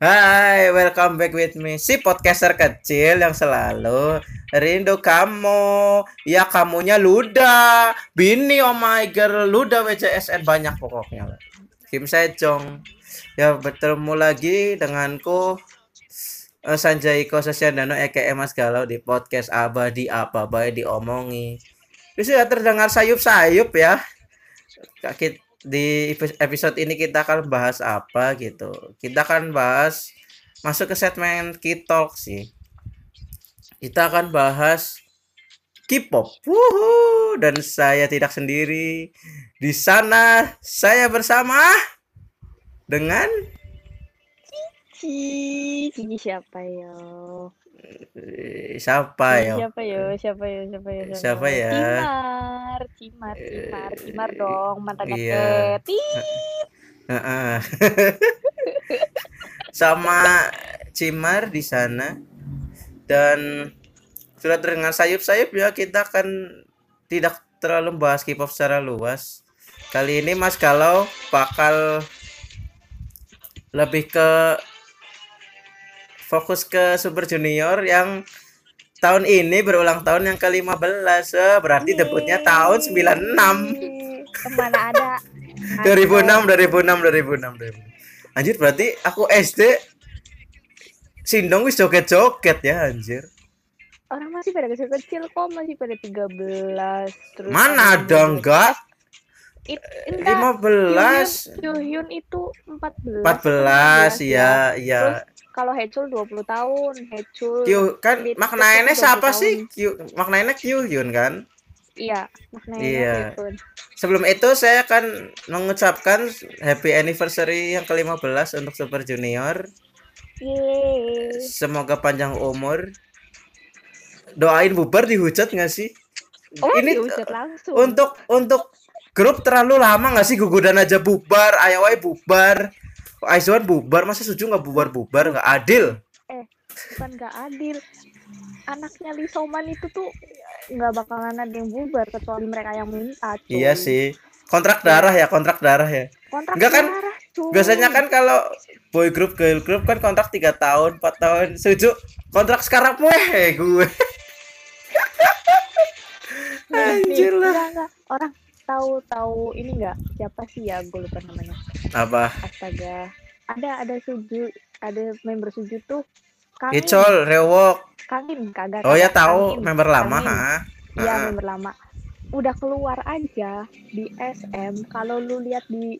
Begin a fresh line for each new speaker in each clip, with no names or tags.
Hai, welcome back with me. Si podcaster kecil yang selalu rindu kamu. Ya kamunya Luda. Bini oh my girl, Luda WCSN banyak pokoknya. Kim Sejong. Ya bertemu lagi denganku eh, Sanjay Ko Sesiandano EKE Mas Galau di podcast Abadi apa baik diomongi. Ini sudah terdengar sayup-sayup ya. Kaki di episode ini kita akan bahas apa gitu. Kita akan bahas masuk ke segmen Kitok sih. Kita akan bahas K-pop. Wuhu, dan saya tidak sendiri. Di sana saya bersama dengan
Cici, Cici siapa yo?
Eh, siapa ya?
Siapa yo? Siapa yo? Siapa yo?
Siapa ya?
Cimar, Cimar, Cimar, Cimar dong mantannya
iya.
Keti.
Heeh. sama Cimar di sana dan sudah terdengar sayup-sayup ya kita akan tidak terlalu membahas K-pop secara luas. Kali ini Mas Galau bakal lebih ke fokus ke Super Junior yang tahun ini berulang tahun yang ke-15. Eh, berarti debutnya tahun 96.
Yeay. Ke mana ada?
2006 2006 2006 2006 anjir berarti aku SD Sindong wis joget-joget ya anjir.
Orang masih pada kecil-kecil kok masih pada 13 terus
mana ada enggak?
It, enggak.
15
Hyun itu 14
14 ya. ya
Terus kalau Hechul 20 tahun Hechul
Q kan maknanya
20
siapa
tahun.
sih Q maknanya Q Hyun kan
Iya maknanya
Iya.
Hyun.
sebelum itu saya akan mengucapkan happy anniversary yang ke-15 untuk Super Junior
Yeay.
semoga panjang umur doain bubar dihujat nggak sih
Oh,
ini
langsung.
untuk untuk grup terlalu lama nggak sih gugudan aja bubar ayawai bubar Aizwan bubar masa suju nggak bubar bubar nggak adil
bukan nggak adil. Anaknya Lee Soman itu tuh nggak bakalan ada yang bubar kecuali mereka yang minta. cuy.
iya sih kontrak darah ya kontrak darah ya
Kontrak
Nggak kan?
darah, cuy.
biasanya kan kalau boy group girl group kan kontrak tiga tahun 4 tahun suju kontrak sekarang gue
Nih,
anjir lah.
Orang tahu tahu ini nggak siapa sih ya gue lupa namanya.
apa
Astaga. Ada ada Suju, ada member Suju tuh Kangin,
Icol Rewok
Kangin kagak.
oh ya tahu
Kangin.
member lama ha
Iya member lama. Udah keluar aja di SM. Kalau lu lihat di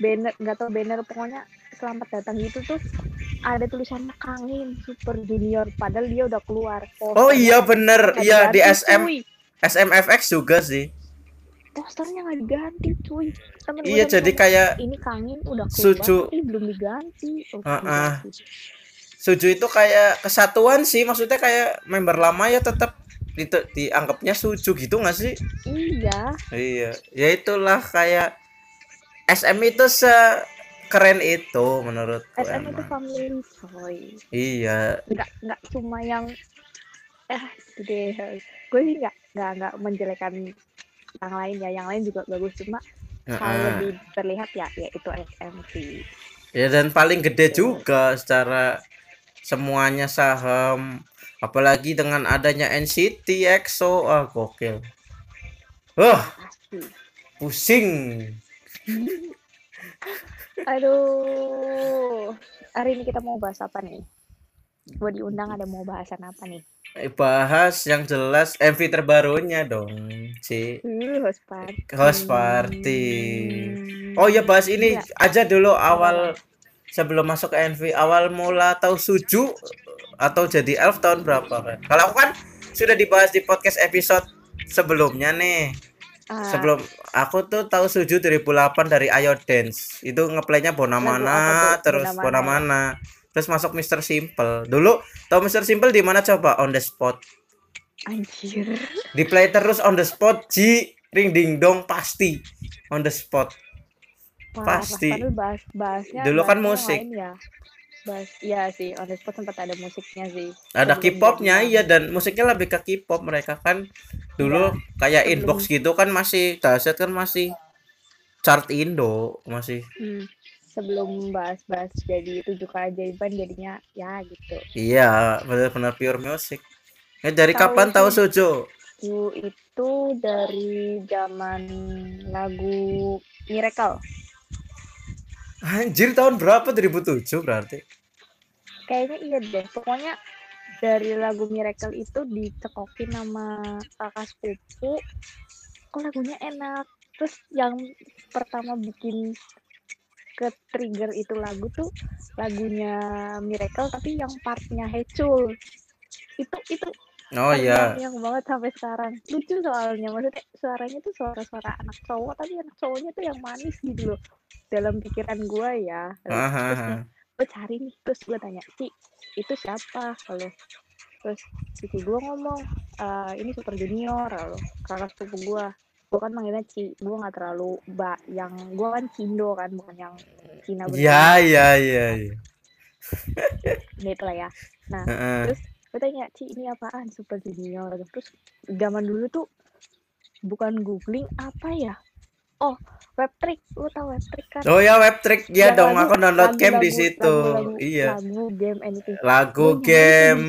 banner, nggak tau banner pokoknya selamat datang gitu tuh ada tulisannya Kangin Super Junior. Padahal dia udah keluar.
oh iya bener iya di SM
cuy.
SMFX juga sih
Posternya nggak diganti cuy. Temen
iya jadi
ngomong,
kayak
ini Kangin udah keluar
Suju.
tapi belum diganti. Oh,
Heeh.
diganti.
Suju itu kayak kesatuan sih maksudnya kayak member lama ya tetap di, dianggapnya Suju gitu nggak sih
Iya.
iya ya itulah kayak SM itu se keren itu menurut
SM itu family coy.
iya
nggak nggak cuma yang eh itu deh gue sih nggak nggak nggak menjelekan yang lain ya yang lain juga bagus cuma kalau
Heeh.
lebih terlihat ya ya itu SM sih
ya dan paling gede juga secara semuanya saham apalagi dengan adanya NCT EXO ah gokil. Wah
pasti.
pusing.
Aduh hari ini kita mau bahas apa nih? Gue diundang ada mau bahasan apa nih
bahas yang jelas MV terbarunya dong si
uh, host party.
Host party.
Hmm.
oh ya bahas ini
Iya.
aja dulu awal sebelum masuk ke MV awal mula tahu suju atau jadi elf tahun berapa kan kalau aku kan sudah dibahas di podcast episode sebelumnya nih.
Ah,
sebelum aku tuh tahu suju 2008 dari Ayo Dance. Itu ngeplaynya Bona
Lagu apa
Mana
tuh?
terus Bona
Bona Mana,
Mana terus masuk Mr. Simple. Dulu tahu Mr. Simple di mana? Coba on the spot.
Anjir.
Di play terus on the spot Ji ring ding dong pasti. On the spot.
Parah,
Pasti.
padahal bahas bahasnya
Dulu kan
bahasnya
musik.
ya. Bahas iya sih on the spot sempat ada musiknya sih.
Ada K-popnya iya dan musiknya lebih ke K-pop mereka kan. Dulu kayak
sebelum-
inbox gitu kan masih dahsyat kan masih. Chart Indo masih.
Hmm. Sebelum bahas-bahas jadi tujuh keajaiban jadinya ya gitu.
Iya, benar-benar pure music. Ya dari
Tahu
kapan tahu. Sujo?
Itu itu dari zaman lagu Miracle.
Anjir tahun berapa 2007 berarti?
Kayaknya iya deh. Pokoknya dari lagu Miracle itu dicekokin sama kakak sepupu. Kok lagunya enak. Terus yang pertama bikin ke trigger itu lagu tuh lagunya Miracle tapi yang partnya Hecul. Itu itu
Oh iya.
yang banget sampai sekarang. Lucu soalnya maksudnya suaranya tuh suara-suara anak cowok tapi anak cowoknya tuh yang manis gitu loh. Dalam pikiran gua ya. Terus
Hahaha.
gue cari nih terus gue tanya Ci itu siapa kalau terus Cici gue ngomong "Eh, ini super junior lalu kakak sepupu gue gue kan manggilnya Ci gue nggak terlalu mbak yang gue kan Cindo kan bukan yang Cina
Ya ya ya. ya.
gitu lah ya nah
Heeh.
terus gue tanya Ci ini apaan super junior terus zaman dulu tuh bukan googling apa ya oh web trick lu tau web trick kan
Oh ya web trick ya
Yang
dong
lagu-
aku download game di situ.
lagu-lagu-
Iya.
lagu game anything
Lagu
Gua di
game.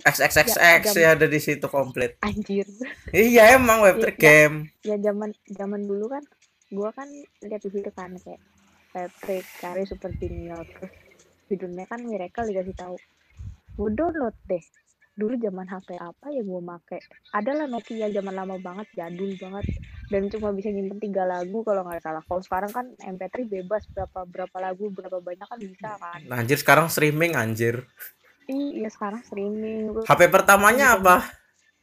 XXXX
Ya,
ya ada di situ komplit.
anjir
Iya emang web trick
Iya.
game.
ya zaman zaman dulu kan gua kan lihat di situ kan kayak Patrick cari Super Junior terus judulnya kan Miracle dikasih tahu gue download deh dulu zaman HP apa yang gue make adalah Nokia zaman lama banget jadul banget dan cuma bisa nyimpen tiga lagu kalau nggak salah kalau sekarang kan MP3 bebas berapa berapa lagu berapa banyak kan bisa kan
Anjir sekarang streaming anjir.
iya sekarang streaming
HP pertamanya apa?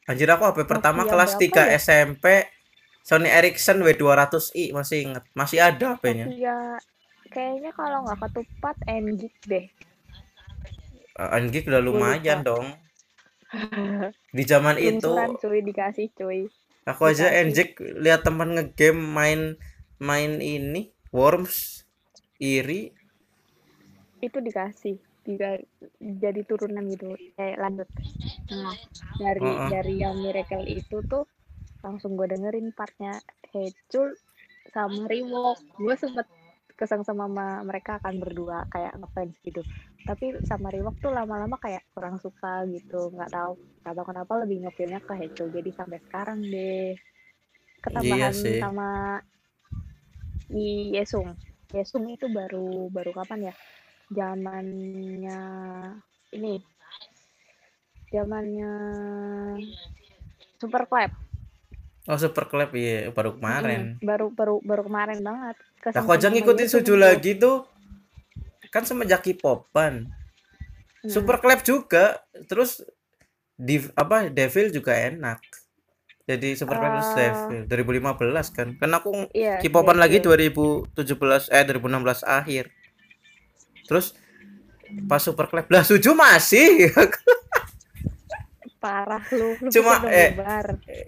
Anjir aku HP pertama
Nokia
kelas
berapa
3
ya?
SMP Sony Ericsson W200i masih inget. Masih ada HP-nya.
Nokia kayaknya kalau nggak ketupat Ngik deh
Anjir udah lumayan dong. Di zaman itu
cuy dikasih cuy.
Aku aja
dikasih.
enjek lihat teman ngegame main main ini Worms iri
itu dikasih juga jadi turunan gitu. Kayak lanjut. Nah dari
Heeh.
dari yang miracle itu tuh langsung gue dengerin partnya. Hecul sama Rewok gue sempet kesang sama ma- mereka akan berdua kayak ngefans gitu tapi sama Rewok tuh lama-lama kayak kurang suka gitu. Nggak tahu nggak tahu kenapa lebih ngefilnya ke Hecul jadi sampai sekarang deh. Ketambahan
Iya sih.
sama Yesung. Yesung itu baru baru kapan ya? Zamannya ini. Zamannya Super Club
oh super club iya. Baru kemarin.
Baru baru baru kemarin banget.
Aku aja ngikutin Suju lagi tuh kan semenjak K-popan.
Nah,
super club juga terus di apa Devil juga enak. Jadi super terus
Eh,
Devil. 2015 kan. Kan aku
iya
K-popan lagi
Devil.
2017 eh 2016 akhir. Terus pas super club lah Suju masih?
Parah lu lu
Cuma, eh,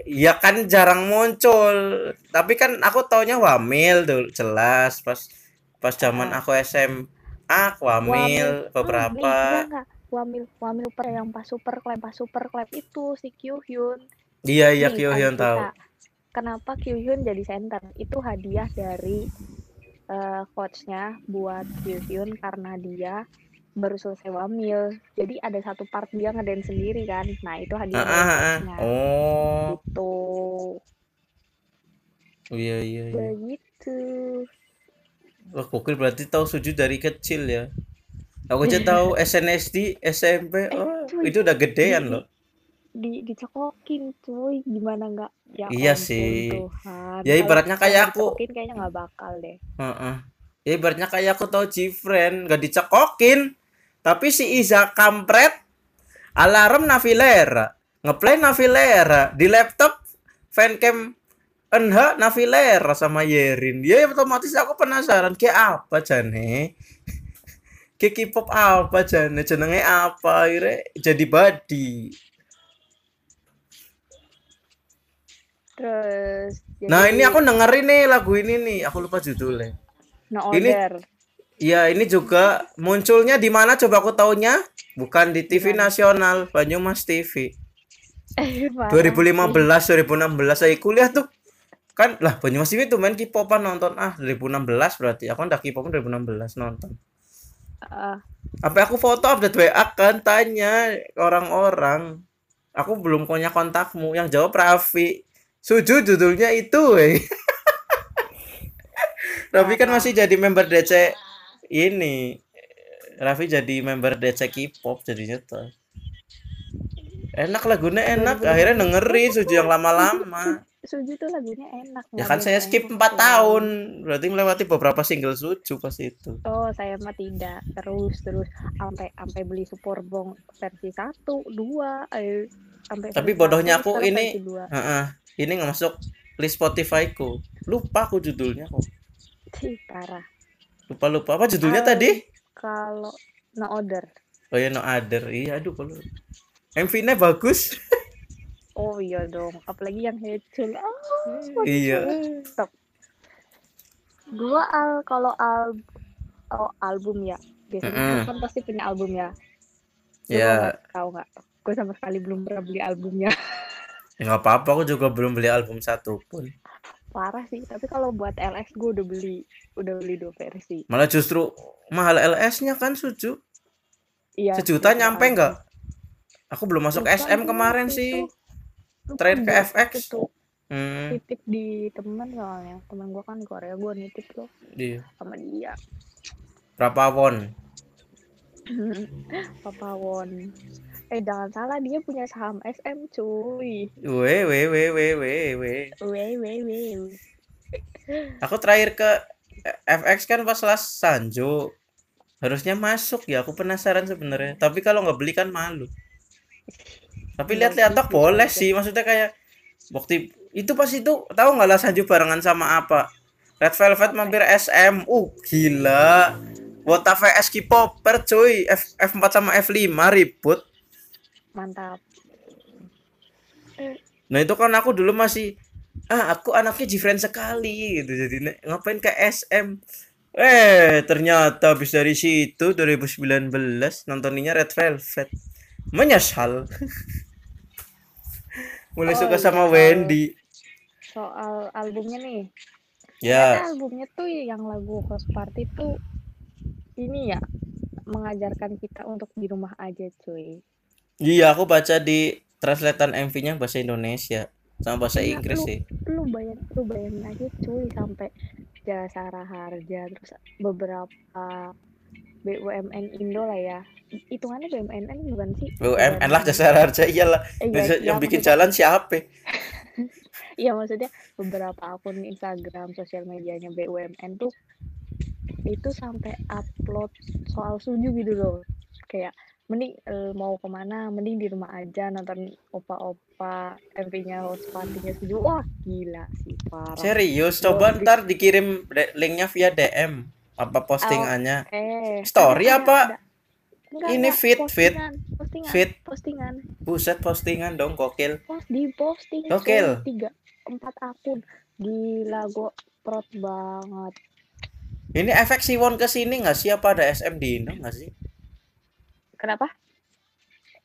ya kan jarang muncul. Tapi kan aku taunya wamil tuh jelas pas pas zaman
Ah.
aku SMA aku wamil
Wamil.
beberapa.
Hmm. Wamil Wamil per yang pas super club pas super club itu si Kyuhyun.
Iya iya
Nih,
Kyo
tanya
Hyun
kita,
tahu
kenapa Kyuhyun jadi center? Itu hadiah dari eh, coachnya buat Kyuhyun karena dia baru selesai wamil jadi ada satu part dia ngedance sendiri kan? Nah itu hadiah
Ah,
dari
ah, ah.
coachnya.
Oh.
Gitu.
Iya iya iya.
Begitu
Wah, gokil berarti tahu Suju dari kecil ya aku aja tahu SNSD SMP
Eh,
oh
cuy.
itu udah gedean
Di-
loh
di dicekokin cuy gimana nggak ya
Iya
ampun,
sih.
Tuhan.
Ya, ibaratnya kayak aku.
dicekokin kayaknya nggak bakal deh
Heeh. Ya ibaratnya kayak aku tahu Gfriend gak dicekokin. Tapi si Iza kampret alarm Navilera, ngeplay Navilera di laptop fancam Enha Navilera sama Yerin. Ya otomatis aku penasaran kayak apa jane. Kayak K-pop apa jane jenenge apa akhirnya jadi body.
terus
Nah,
jadi
ini aku dengerin nih lagu ini nih, aku lupa judulnya.
no
ini- Iya, ini juga munculnya di mana coba aku taunya? Bukan di TV nasional, Banyumas TV.
Eh, parah
2015, 2016 saya kuliah tuh. Kan lah Banyumas tuh main K-popan nonton. Ah 2016 berarti. Aku kan udah K-pop 2016 nonton.
Ah,
apa aku foto update WA kan tanya orang-orang. Aku belum punya kontakmu. Yang jawab Raffi Suju judulnya itu weh. Raffi kan masih jadi member DC ini. Raffi jadi member DC K-pop jadinya tuh. Enak lagunya enak akhirnya dengerin Suju yang lama-lama
Suju tuh lagunya enak.
ya kan saya skip
beda
4
enak.
tahun berarti melewati beberapa single Suju pas itu
Oh, saya mah tidak. Terus terus sampai sampai beli Superbong versi 1, 2, eh sampai
Tapi bodohnya
satu,
aku ini
dua.
Heeh. ini nggak masuk list Spotify ku lupa aku judulnya kok
Cih, parah.
lupa lupa apa judulnya tadi
Kalau no order.
oh ya no other iya aduh kalau MV-nya bagus
Oh iya dong, apalagi yang Hecul. Oh,
iya
Stop. Gua al kalau al oh, album ya. Biasanya
Mm-mm.
kan pasti punya album ya.
Ya
mau nggak? Tahu nggak? Gue sama sekali belum pernah beli albumnya.
ya nggak apa-apa aku juga belum beli album satu pun
Parah sih. Tapi kalau buat LX gue udah beli, udah beli dua versi.
malah justru mahal LS-nya kan Suju
Iya.
sejuta
satu
nyampe
album.
nggak aku belum masuk
Lupa
SM kemarin sih
Lupa
Terakhir ke FX.
itu.
hmm
Titip di temen soalnya. Temen gua kan Korea, gua nitip loh
iya
sama dia.
berapa won
Papa Won. Eh jangan salah dia punya saham SM cuy.
we we we we we we
Weh weh weh.
aku terakhir ke FX kan pas kelas Sanjo harusnya masuk ya aku penasaran sebenarnya tapi kalau nggak beli kan malu tapi lihat-lihat tok boleh sih. Maksudnya kayak waktu itu pas itu tahu nggak lah Sanjo barengan sama apa? Red Velvet mampir SM uh gila. Wota VS K-popper cuy. F F4 sama F5 ribut.
Mantap.
Nah itu kan aku dulu masih ah aku anaknya Jifren sekali. Gitu. Jadi ngapain ke SM eh ternyata habis dari situ 2019 nontoninnya Red Velvet. Menyesal mulai
Oh,
suka
iya,
sama Wendy
Soal albumnya nih.
ya
Ternyata albumnya tuh yang lagu House Party tuh ini ya mengajarkan kita untuk di rumah aja cuy.
iya aku baca di translatean MV-nya bahasa Indonesia sama bahasa
Iya,
Inggris
lu-
sih
Lu bayang lu bayangin aja cuy sampai Jasara Harja terus beberapa BUMN Indo lah ya. Hitungannya BUMN bukan sih?
BUMN lah jasa harja iyalah.
Eh,
yang,
iya,
yang
iya,
bikin jalan siapa?
Iya maksudnya beberapa akun Instagram sosial medianya BUMN tuh itu sampai upload soal suju gitu loh. Kayak mending eh, mau ke mana mending di rumah aja nonton opa-opa MV-nya host party-nya suju wah gila sih parah.
Serius? Coba ntar dikirim linknya via DM apa postingannya?
Eh
Story
ada,
apa?
ada. Enggak,
Ini
enggak,
feed, feed.
postingan, postingan
Fit.
postingan.
Buset postingan dong gokil.
Post di posting
Gokil.
tiga empat akun. Gila gue prot banget.
Ini efek Siwon ke sini nggak sih? Apa ada SM di Indo nggak sih?
Kenapa?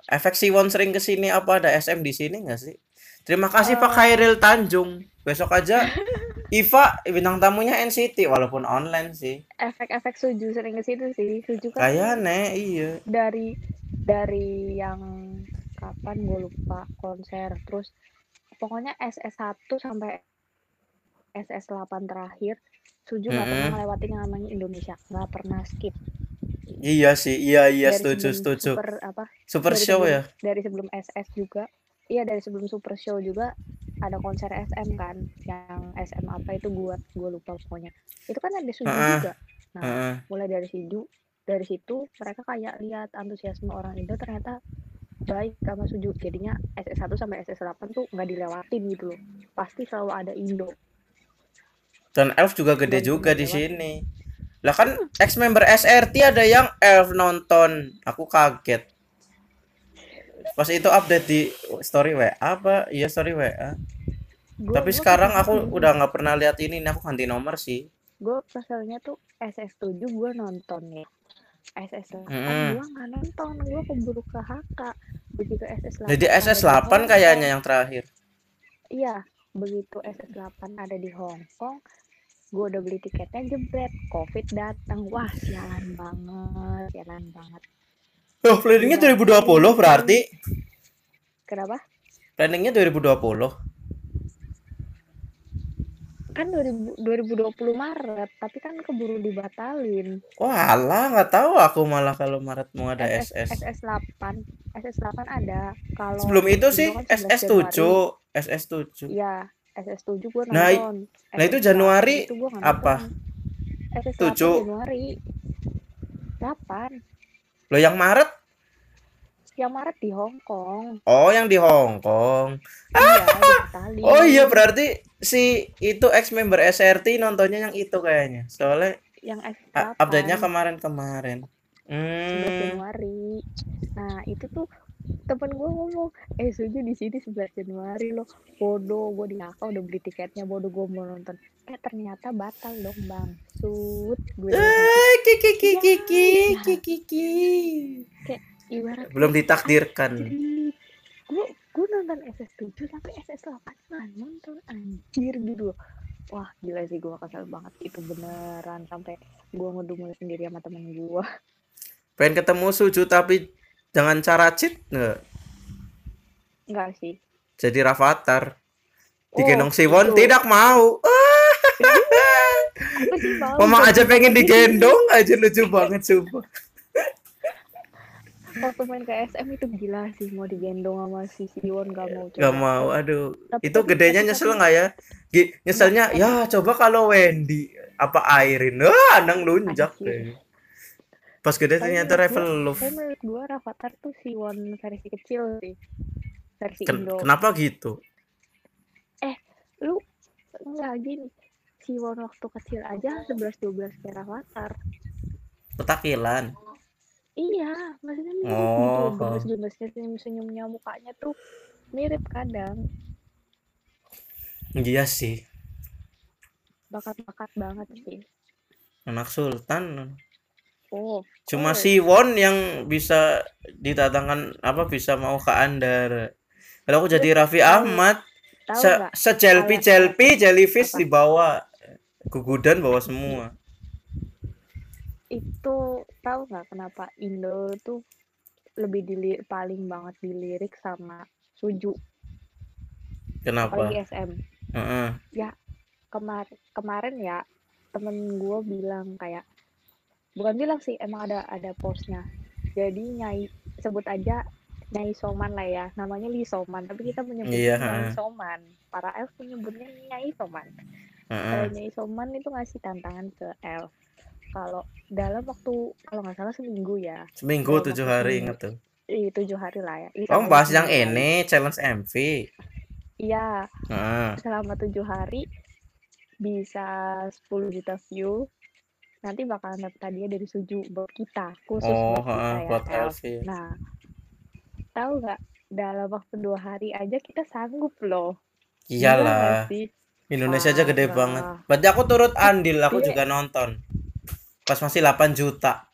Efek Siwon sering ke sini apa ada SM di sini nggak sih? Terima kasih Pak
Eh.
Khairil Tanjung. Besok aja Iva bintang tamunya NCT walaupun online sih.
Efek-efek suju sering ke situ sih. Suju kan
kayaknya iya.
dari dari yang kapan gue lupa konser. Terus pokoknya SS1 sampai SS8 terakhir suju nggak pernah
Mm-mm.
ngelewatin yang namanya Indonesia. Nggak pernah skip.
Iya sih iya iya
Dari
setuju setuju.
Super apa?
Super
dari
show
sebelum-
ya?
dari sebelum SS juga iya dari sebelum super show juga ada konser SM kan yang SM apa itu gua gua lupa pokoknya. Itu kan ada suju
Heeh.
juga. Nah
Heeh.
mulai dari situ dari situ mereka kayak lihat antusiasme orang Indo ternyata baik sama Suju. Jadinya SS1 sampai SS8 tuh nggak dilewatin gitu loh. Pasti selalu ada Indo.
Dan Elf juga gede
Dan
juga di sini. Lah kan ex member SRT ada yang Elf nonton. Aku kaget pas itu update di story WA apa? Iya story WA
Gua-
tapi
gua
sekarang aku udah nggak pernah lihat ini ini aku ganti nomor sih.
Gue pasalnya tuh SS7 gue nonton ya. SS8
Mm-mm.
gue nggak nonton. Gue keburu ke HK begitu SS8
jadi
ada
SS8
di
kayaknya yang terakhir.
Iya begitu SS8 ada di Hong Kong gue udah beli tiketnya jebret. Covid datang. Wah sialan banget sialan banget
Oh, planningnya 2020 berarti?
kenapa
Planningnya 2020.
kan 2000, 2020 Maret tapi kan keburu dibatalin
Wah, alah, nggak tahu aku malah kalau Maret mau ada SS.
SS8 SS8 ada kalau
Sebelum itu sih
kan 11
SS7,
Januari.
SS7.
Iya, SS7 gue nonton.
Nah, i- nah itu
SS8
Januari
itu gua
apa?
SS8
Tujuh.
Januari. 8.
Loh yang Maret?
Yang Maret di Hong Kong.
Oh, yang di Hong Kong.
iya, Itali.
Oh iya, berarti si itu ex member SRT nontonnya yang itu kayaknya. Soalnya
Yang
a-
SS8.
update-nya kemarin-kemarin.
11
Hmm.
Januari. Nah, itu tuh temen gue ngomong, eh Suju di sini 11 Januari loh. Bodoh, gue di udah beli tiketnya, bodoh gue mau nonton. Eh ternyata batal dong bang. Sud, gue
Eh, kiki kiki kiki
ya.
kiki kiki.
ibarat
Belum ditakdirkan.
gue gue nonton SS7 sampai SS8 nggak nonton anjir gitu loh. wah gila sih gue kesel banget itu beneran sampai gue ngedumel sendiri sama temen gue
Pengen ketemu Suju tapi jangan cara cheat nggak?
enggak sih
Jadi Rafathar. Digendong
Oh,
Siwon
itu.
tidak mau. Mama aja pengen digendong aja lucu banget sumpah.
dia. waktu main ke SM itu gila sih mau digendong sama si Siwon gak mau coba.
Gak mau, aduh.
Tapi-
Itu gedenya
tapi-
nyesel nggak ya? Gi- Nyeselnya, ya coba kalau Wendy apa Airin, wah nang lunjak deh. Pas gede ternyata
gua-
Love.
tapi menurut gue Rafathar tuh Siwon versi kecil sih versi
Ken-
Indo
kenapa gitu?
lu enggak gini Siwon waktu kecil aja 11-12 kayak Rafathar
Petakilan.
iya maksudnya mirip
Oh.
gitu gemes-gemesnya senyum-senyumnya mukanya tuh mirip kadang
Iya sih.
bakat-bakat banget sih
Anak Sultan.
Oh
Cuma
Oh.
Siwon yang bisa ditatangkan apa bisa mau ke Andara. Kalau aku jadi Raffi Ahmad,
tahu
se sejelpi jelpi jellyfish
Apa?
dibawa, gugudan bawa semua.
itu tahu nggak kenapa Indo tuh lebih dili paling banget dilirik sama Suju
Kenapa?
apalagi SM
Heeh.
kemar kemarin ya temen gue bilang kayak bukan bilang sih emang ada ada postnya jadi nyai sebut aja nyai soman lah ya. Namanya Lee Soman tapi kita
Iya,
menyebutnya nyai
ha.
soman. Para elf menyebutnya nyai soman.
Heeh.
kalau nyai soman itu ngasih tantangan ke elf. Kalau dalam waktu kalau nggak salah seminggu ya.
Seminggu
Dalam
tujuh hari inget tuh.
Ih, tujuh hari lah ya. Ih,
Oh,
sama
bahas yang ini challenge MV.
iya.
Heeh.
selama tujuh hari bisa 10 juta view nanti bakalan dapat hadiah dari Suju buat kita khusus
Oh,
buat kita ya
buat
nah tahu nggak dalam waktu dua hari aja kita sanggup loh nggak
Iyalah. Indonesia aja gede banget. Berarti aku turut andil, aku
Iya.
juga nonton. Pas masih 8 juta.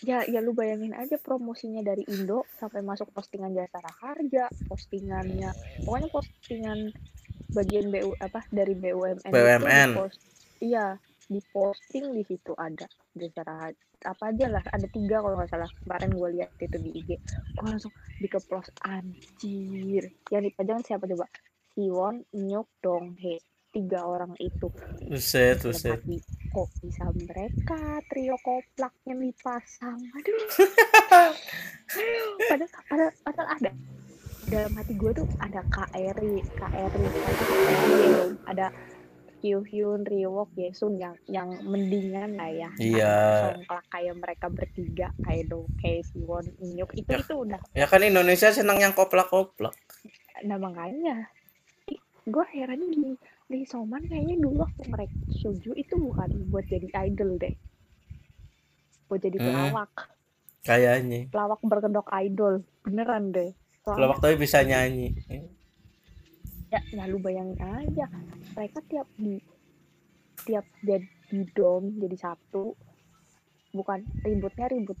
ya ya lu bayangin aja promosinya dari Indo sampai masuk postingan Jasara Harja postingannya pokoknya postingan bagian BU apa dari BUMN itu
BUMN.
dipost- iya diposting di situ ada. Harja apa aja lah ada tiga kalau nggak salah. Kemarin gue lihat itu di IG gue langsung dikeplos anjir. Yang dipajang siapa coba? Siwon Nyuk Donghae tiga orang itu.
Buset,
dalam
buset.
kok bisa mereka? Trio koplak yang dipasang. Aduh. Padahal, padahal, padahal ada. Dalam hati gue tuh ada KRI KRI ada, ada Kyu Hyun Riwok Yesun yang yang mendingan lah ya
Iya.
songklak kayak mereka bertiga kayak Do kayak Siwon Inyuk itu
Ya.
itu udah
Ya kan Indonesia senang yang koplak-koplak.
nah makanya gue herannya gini di Soman kayaknya dulu waktu mereka suju itu bukan buat jadi idol deh buat jadi
Hmm.
pelawak
Kayaknya.
pelawak berkedok idol beneran deh
waktu itu bisa nyanyi.
ya, ya lu bayangin aja mereka tiap di tiap jadi dom jadi satu bukan ributnya ribut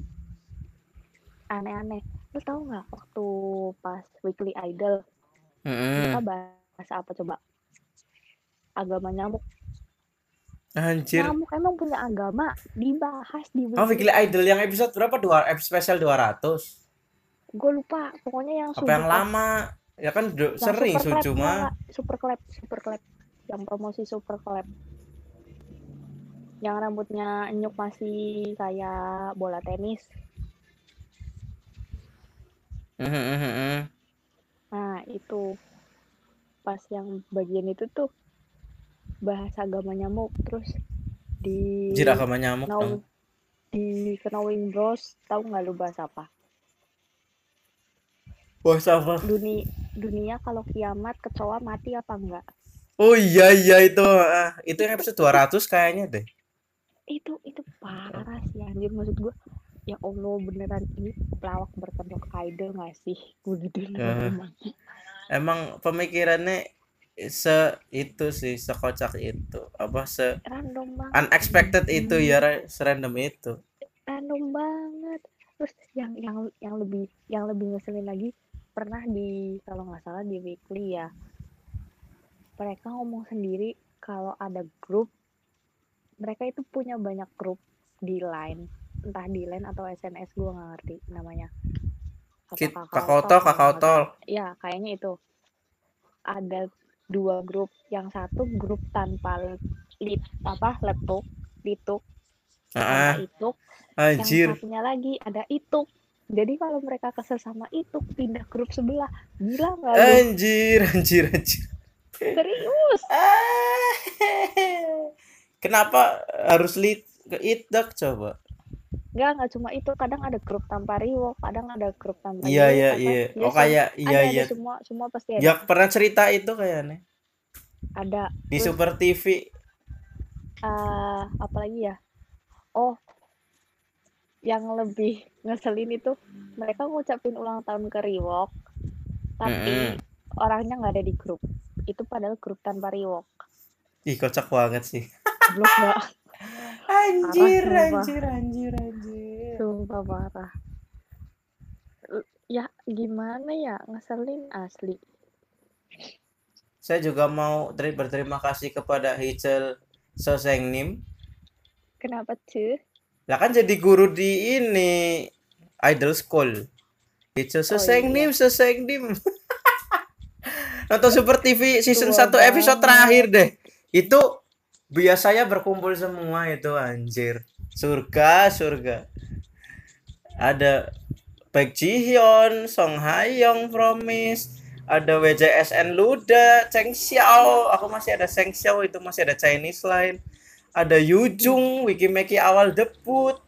aneh-aneh lu tahu nggak waktu pas weekly idol
Heeh.
kita bahasa apa coba agama nyamuk
Anjir.
nyamuk emang punya agama dibahas di
Oh, Weekly Idol yang episode berapa? Dua episode spesial 200.
gue lupa pokoknya yang
Apa yang lama? Ya kan do- sering Suju mah.
super clap super clap yang promosi super clap yang rambutnya enyuk masih kayak bola tenis. Nah itu. Pas yang bagian itu tuh bahas agama nyamuk terus di
Anjir agama nyamuk
Know-
dong.
di Knowing Bros tahu nggak lu bahas apa?
Wah, sama.
dunia dunia kalau kiamat kecoa mati apa enggak
Oh iya iya itu. ah, itu yang episode 200 kayaknya deh.
itu itu parah sih anjir maksud gue ya Allah beneran ini pelawak berkedok idol gak sih gue gitu
Eh. Emang pemikirannya se itu sih sekocak itu apa se
random banget
unexpected itu ya ra- serandom itu
random banget terus yang yang yang lebih yang lebih ngeselin lagi pernah di kalau nggak salah di weekly ya mereka ngomong sendiri kalau ada grup mereka itu punya banyak grup di line. Entah di line atau SNS gue nggak ngerti namanya. Apa Kakao
tol kakao tol
ya kayaknya itu. Ada dua grup. Yang satu grup tanpa lip apa laptop lituk
ah
tanpa ituk. Yang
anjir.
satunya lagi ada ituk. Jadi kalau mereka kesel sama ituk pindah grup sebelah. Gila nggak
anjir anjir anjir
serius?
Ah, kenapa harus lead ke idak coba?
Nggak nggak cuma itu. Kadang ada grup tanpa rewalk kadang ada grup tanpa
iya iya iya.
Ya,
oh kayak
ada,
iya
ada
iya.
semua semua pasti ada.
Ya pernah cerita itu kayaknya?
Ada.
Di
Terus,
Super TV
eh, apa lagi ya? Oh yang lebih ngeselin itu mereka ngucapin ulang tahun ke rewalk tapi
Mm-mm.
orangnya nggak ada di grup itu padahal grup tanpa rewalk.
Ih kocak banget sih.
Nggak
anjir
sumpah.
anjir anjir anjir.
Sumpah parah. Ya gimana ya? Ngeselin asli.
saya juga mau teri- berterima kasih kepada Hichel Sosengnim.
Kenapa tuh?
lah kan jadi guru di ini Idol School. Hichel Sosengnim Sosengnim nonton Super TV season
Tua
1 episode terakhir deh. Itu biasanya berkumpul semua itu anjir. Surga surga. Ada Baek Ji Hyun, Song Hayoung, Promise, ada WJSN Luda, Cheng Xiao, aku masih ada Cheng Xiao itu masih ada Chinese line, ada Yu Jung, Wiki Meki awal debut,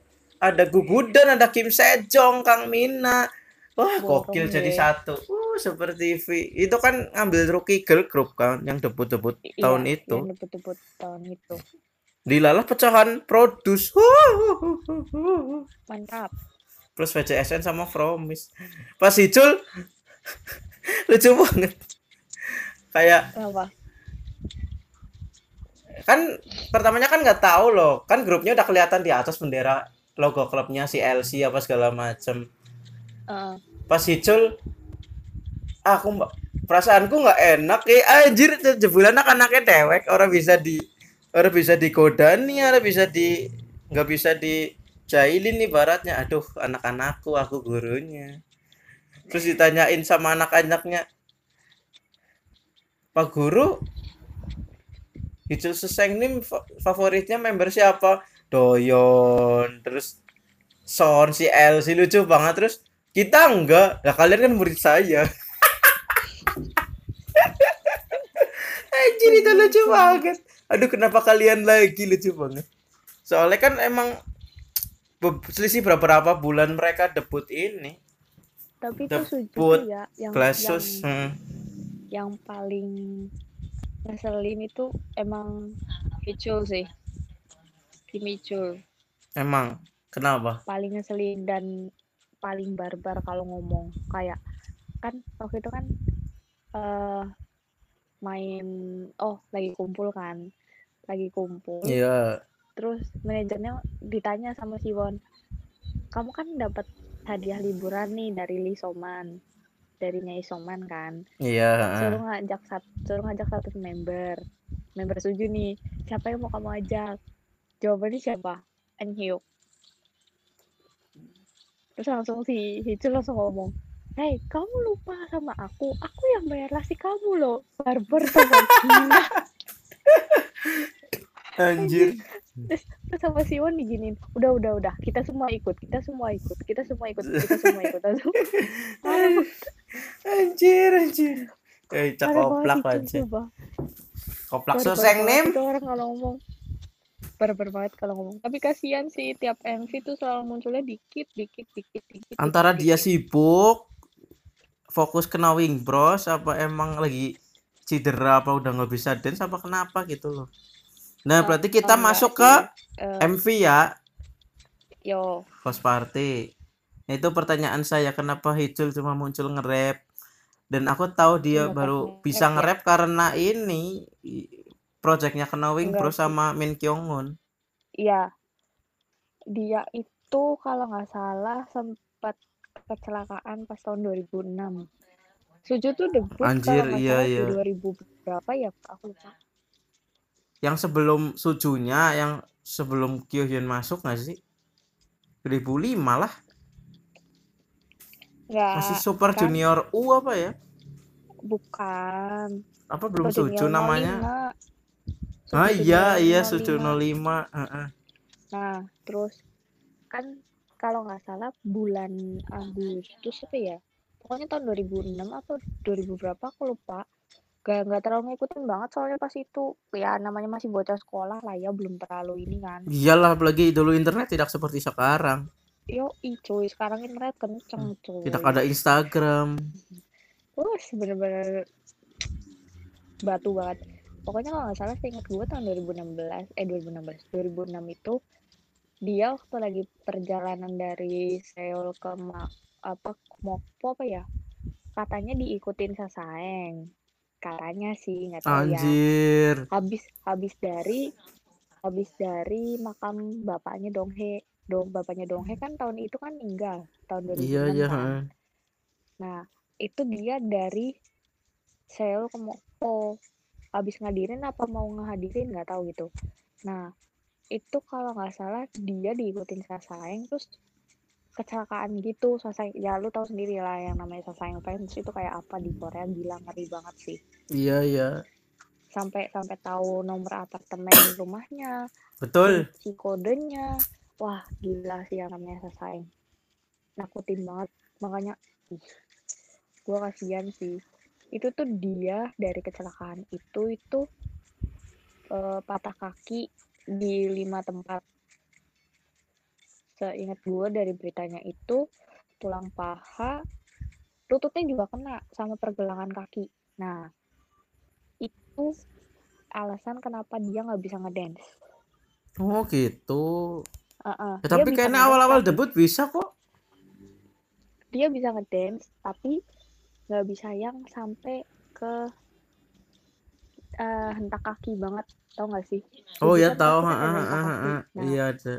ada Gugudan, ada Kim Sejong, Kang Mina, wah gokil jadi satu, Super TV, itu kan ngambil rookie girl group kan yang debut-debut tahun
Iya,
itu,
Yang debut-debut tahun itu.
dilalah pecahan produce,
Mantap.
plus VCSN sama Promise pas Hicul lucu banget kayak
Kenapa?
kan pertamanya kan nggak tahu loh kan grupnya udah kelihatan di atas bendera logo klubnya si LC apa segala macem
Heeh.
pas Hicul aku mbak perasaanku nggak enak eh anjir jebulan anaknya dewek orang bisa di orang bisa digodani orang bisa di nggak bisa dijailin nih baratnya. Aduh anak-anakku aku gurunya. Terus ditanyain sama anak-anaknya pak guru Hicul Seseng fa- favoritnya member siapa? Doyon terus Son si L si lucu banget terus kita enggak. Lah kalian kan murid saya Anjir itu lucu banget. Aduh kenapa kalian lagi lucu banget? Soalnya kan emang selisih beberapa bulan mereka debut ini.
Tapi itu
Debut
sujud ya yang
Glasus
yang,
hmm.
yang paling ngeselin itu emang Icul sih. Kim Icul
emang kenapa?
Paling ngeselin dan paling barbar kalau ngomong. Kayak kan waktu itu kan eh main oh lagi kumpul kan lagi kumpul.
Iya.
Terus manajernya ditanya sama si Won kamu kan dapat hadiah liburan nih dari Lisoman darinya isoman kan?
Iya,
suruh
heeh.
ngajak satu suruh ngajak satu member member setuju nih. Siapa yang mau kamu ajak? Jawabannya siapa? Anhyuk terus langsung si Hicul langsung ngomong Hei, kamu lupa sama aku. Aku yang bayar nasi kamu loh. Barber sama gila.
Anjir.
Terus sama si Won diginin. Udah, udah, udah. Kita semua ikut. Kita semua ikut. Kita semua ikut. Kita semua ikut.
Anjir, anjir. Eh, cak koplak aja. Koplak suseng nim.
Itu orang kalau ngomong. Barbar banget kalau ngomong. Tapi kasihan sih tiap MV tuh selalu munculnya dikit, dikit, dikit, dikit.
Antara
dikit,
dia
dikit.
sibuk fokus ke Knowing Bros apa emang lagi cedera apa udah nggak bisa dance apa kenapa gitu loh. Nah,
Oh,
berarti kita
oh,
masuk ke
Eh,
MV ya,
yo,
host party. Nah, itu pertanyaan saya kenapa Hijul cuma muncul nge-rap dan aku tahu dia
Kenapa
baru
nge-rap
bisa
ya?
nge-rap karena ini projectnya
Enggak
Bros
sih.
sama Min Kyung-un.
Iya. Dia itu kalau nggak salah sempat kecelakaan pas tahun 2006. Suju tuh debut
Anjir, iya, iya.
di 2000 berapa ya? Aku lupa.
Yang sebelum Sujunya yang sebelum Kyohyun masuk nggak sih? 2005 lah.
Nggak,
Masih Super
kan?
Junior U apa ya?
bukan.
Apa belum
Super
Suju namanya?
05.
Ah iya iya
05.
Suju 05. Heeh.
Nah, terus kan kalau nggak salah bulan Agustus apa ya? Pokoknya tahun 2006 atau 2000 berapa aku lupa. Gak, nggak terlalu ngikutin banget soalnya pas itu ya namanya masih bocah sekolah lah ya belum terlalu ini kan.
Iyalah apalagi dulu internet tidak seperti sekarang.
Yo, cuy, sekarang internet kenceng cuy.
Tidak ada Instagram.
Wah, bener-bener batu banget. Pokoknya kalau nggak salah seingat gue tahun 2016, eh 2016, 2006 itu dia waktu lagi perjalanan dari Seoul ke Ma, apa Mokpo apa ya? Katanya diikutin Sasaeng. Katanya sih nggak tahu ya.
Anjir.
Habis habis dari habis dari makam bapaknya Donghae. Dong bapaknya Donghae kan tahun itu kan meninggal tahun 2006
Iya iya.
kan. Nah, itu dia dari Seoul ke Mokpo. Habis ngadirin apa mau ngehadirin nggak tahu gitu. Nah, itu kalau nggak salah dia diikutin Sasaeng terus kecelakaan gitu. Sasaeng, ya lu tahu sendiri lah yang namanya Sasaeng fans itu kayak apa di Korea gila ngeri banget sih.
Iya iya.
Sampai sampai tahu nomor apartemen rumahnya,
Betul.
kunci kodenya. Wah, gila sih yang namanya Sasaeng. Nakutin banget. Makanya ih, gue kasihan sih itu tuh dia dari kecelakaan itu itu eh, patah kaki di lima tempat seingat gue dari beritanya itu tulang paha lututnya juga kena sama pergelangan kaki nah itu alasan kenapa dia nggak bisa ngedance
Oh gitu.
Heeh,
Ya,
dia
tapi kayaknya awal-awal debut bisa kok.
dia bisa ngedance tapi nggak bisa yang sampai ke eh, hentak kaki banget tau gak sih
Oh
Suju
ya
kan
tahu.
kaki.
heeh.
Nah,
Iya ada.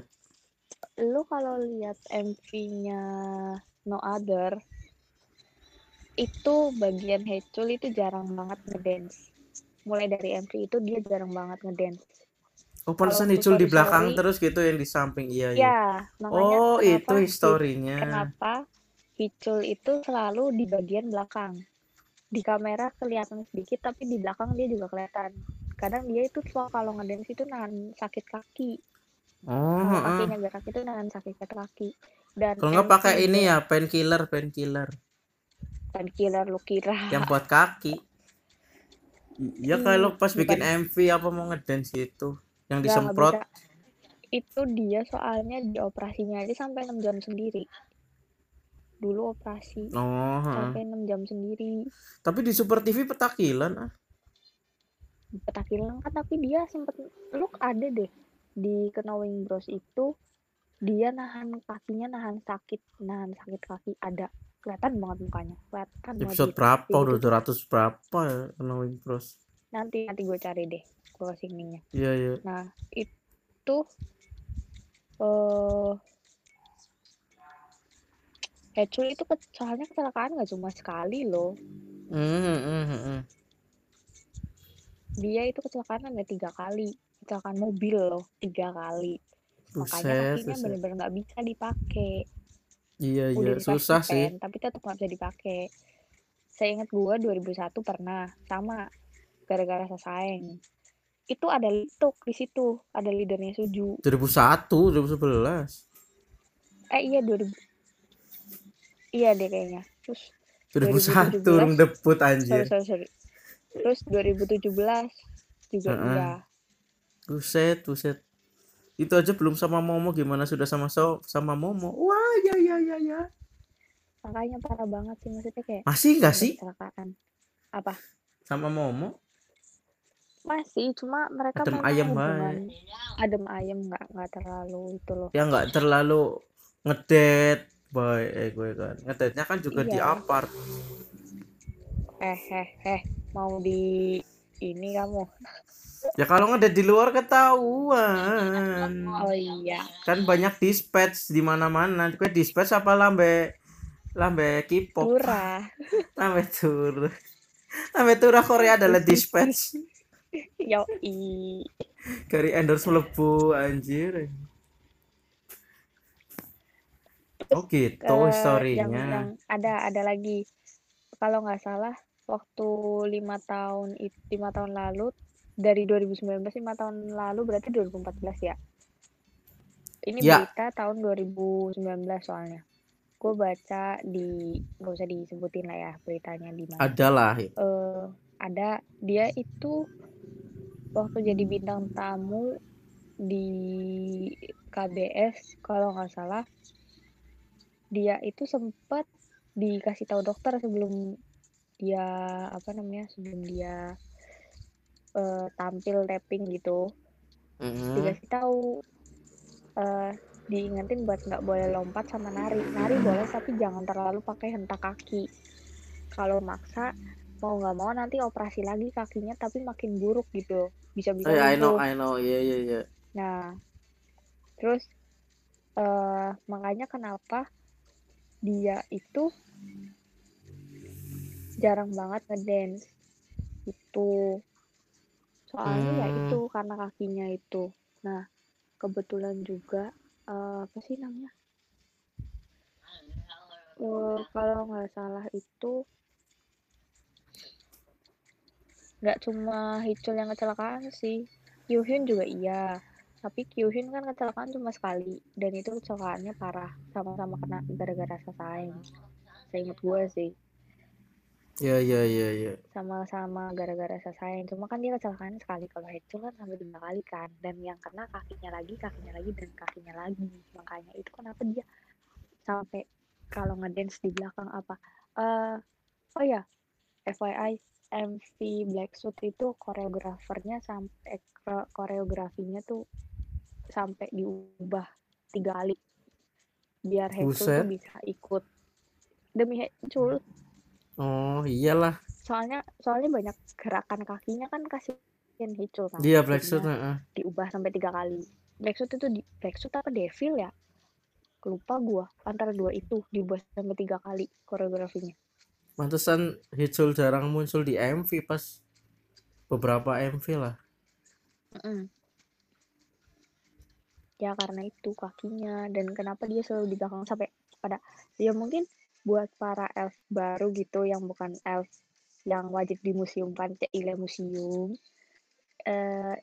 lu kalau lihat MV-nya No Other itu bagian Hechul itu jarang banget ngedance mulai dari MV itu dia jarang banget ngedance
Oh pantesan
Kalau
Hijul di belakang
Sorry-
terus gitu yang di samping. Iya iya.
ya makanya
Oh
kenapa
itu
Hi-
historinya.
kenapa Hicul itu selalu di bagian belakang di kamera kelihatan sedikit tapi di belakang dia juga kelihatan kadang dia itu selalu kalau ngedance itu nahan sakit kaki
Oh.
kalau
heeh.
kakinya gerak itu nahan sakit kaki dan
Kalau nggak pakai ini ya painkiller painkiller
painkiller lu kira
yang buat kaki. Ya kalau pas bikin
bukan.
MV apa mau ngedance gitu yang disemprot.
Itu dia soalnya di operasinya aja sampai 6 jam sendiri. Dulu operasi
Oh.
sampai 6 jam sendiri.
Tapi di Super TV petakilan ah.
Petakilan kan tapi dia sempet lu ada deh di Knowing Bros itu dia nahan kakinya nahan sakit nahan sakit kaki ada kelihatan banget mukanya kelihatan
Episode
gitu.
berapa? Udah
tuh
200 berapa ya Knowing Bros.
nanti nanti gue cari deh gue kasih linknya
Iya iya.
Nah, itu eh Hecul itu ke- soalnya kecelakaan nggak cuma sekali loh.
Hmm, hmm, hmm, hmm.
Dia itu kecelakaan ada tiga kali. Kecelakaan mobil loh, tiga kali. Makanya
Buset,
kakinya
buset.
bener-bener nggak bisa dipakai.
Iya, iya,
Udah dikasih
susah sih.
pen, tapi tetap nggak bisa dipakai. Saya ingat gua 2001 pernah sama gara-gara sasaeng. Itu ada lituk di situ, ada leadernya Suju.
2001, 2011.
Eh iya 2000 Iya deh kayaknya. Terus
2001
2017.
urung debut
sorry
anjir.
sorry sorry. Terus 2017 juga
Heeh.
iya.
Buset, buset. Itu aja belum sama Momo gimana sudah sama so sama Momo. Wah, ya ya ya ya.
Makanya parah banget sih maksudnya kayak
Masih enggak
ada
sih
kecelakaan. Apa?
sama Momo?
Masih, cuma mereka
Adem ayem
hubungan adem ayem nggak nggak terlalu itu loh.
Ya enggak terlalu ngedet boy eh gue kan. Ngedetnya kan juga di
Iya.
apart.
Eh eh eh mau di ini kamu.
Ya kalau ngedet di luar ketahuan.
Oh iya.
Kan banyak dispatch di mana-mana. Gue dispatch apa lambe lambe K-pop,
Turah.
lambe tur. Lambe turah Korea adalah dispatch.
Yo i.
Dari endorse melebu anjir. Oh gitu
Eh, yang, yang ada ada lagi. Kalau nggak salah waktu lima tahun it- lima tahun lalu dari 2019 lima tahun lalu berarti 2014 ya? Ini
Ya.
berita tahun 2019 soalnya. Gue baca di nggak usah disebutin lah ya beritanya di mana.
Adalah
eh ada. Dia itu waktu jadi bintang tamu di KBS kalau nggak salah dia itu sempat dikasih tahu dokter sebelum dia apa namanya sebelum dia eh, tampil tapping gitu
Mm-mm.
dikasih tahu eh diingetin buat nggak boleh lompat sama nari nari boleh tapi jangan terlalu pakai hentak kaki kalau maksa mau nggak mau nanti operasi lagi kakinya tapi makin buruk gitu bisa bisa
Oh, ya, I know, I know. Iya, iya, iya.
nah terus eh makanya kenapa dia itu jarang banget ngedance. Itu soalnya ya
Hmm.
itu karena kakinya itu. Nah kebetulan juga eh, apa sih namanya? Eh, kalau nggak salah itu nggak cuma Hicul yang kecelakaan sih. Kyuhyun juga iya tapi Kyuhyun kan kecelakaan cuma sekali. Dan itu kecelakaannya parah. Sama-sama kena gara-gara sasaeng seingat gue sih.
Iya, iya, iya, iya.
sama-sama gara-gara sasaeng cuma kan dia kecelakaan sekali. Kalau Hecul kan sampai tiga kali kan. Dan yang kena kakinya lagi kakinya lagi dan kakinya lagi. Makanya itu kenapa dia sampai kalau ngedance di belakang apa. Eh oh ya. FYI MV Black Suit itu koreografernya sampai ko- koreografinya tuh sampai diubah tiga kali biar
Buset.
tuh bisa ikut demi Hecul
Oh, iyalah.
soalnya soalnya banyak gerakan kakinya kan kasihan Hicul kan
Dia Black Suit,
jadinya
heeh.
diubah sampai tiga kali Black Suit itu di Black Suit apa Devil ya lupa gua antara dua itu diubah sampai tiga kali koreografinya
Pantesan Hicul jarang muncul di MV pas beberapa MV lah.
Mm-mm. Ya karena itu kakinya dan kenapa dia selalu di belakang sampai pada ya mungkin buat para elf baru gitu yang bukan elf yang wajib di museum Pancaile Museum eh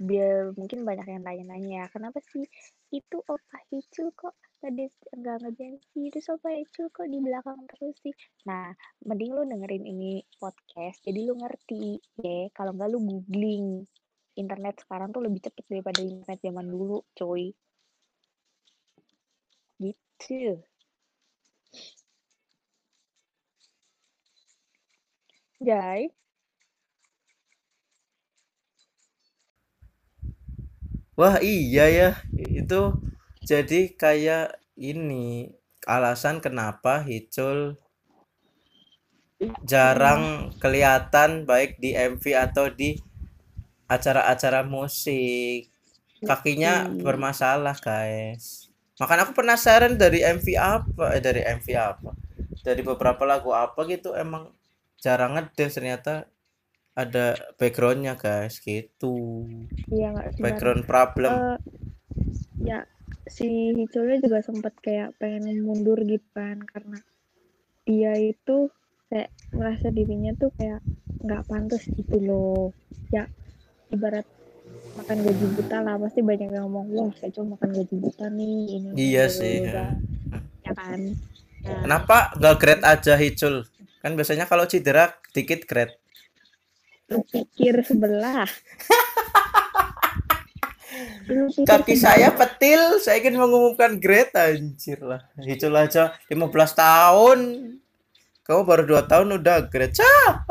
biar mungkin banyak yang tanya-nanya ya kenapa sih itu opa Hicul kok tadi nggak ngedance terus opa Hicul kok di belakang terus sih? Nah mending lu dengerin ini podcast jadi lu ngerti ya. Kalau nggak lu googling internet sekarang tuh lebih cepet daripada internet zaman dulu coy. Gitu. Jai?
Wah, iya ya. Itu jadi kayak ini alasan kenapa Hicul jarang kelihatan baik di MV atau di acara-acara musik. Kakinya
Hmm.
bermasalah, guys. Makanya aku penasaran dari MV apa, eh dari MV apa, dari beberapa lagu apa gitu emang jarang ngedance ternyata ada backgroundnya guys gitu.
Iya nggak sih
Background problem.
Eh, ya si Hiculnya juga sempat kayak pengen mundur gitu kan karena dia itu kayak merasa dirinya tuh kayak nggak pantas gitu loh ya ibarat makan gaji buta lah pasti banyak yang ngomong wah saya cuma makan gaji buta nih ini
Iya
ini,
sih, ya.
bla." ya kan Nah,
Kenapa nggak grade aja Hicul? Kan biasanya kalau cedera dikit grade.
lu pikir sebelah Lu pikir
Kaki
sebelah.
saya petil, saya ingin mengumumkan grade anjir lah. Hicul aja 15 tahun. Kamu baru 2 tahun udah grade. Cah.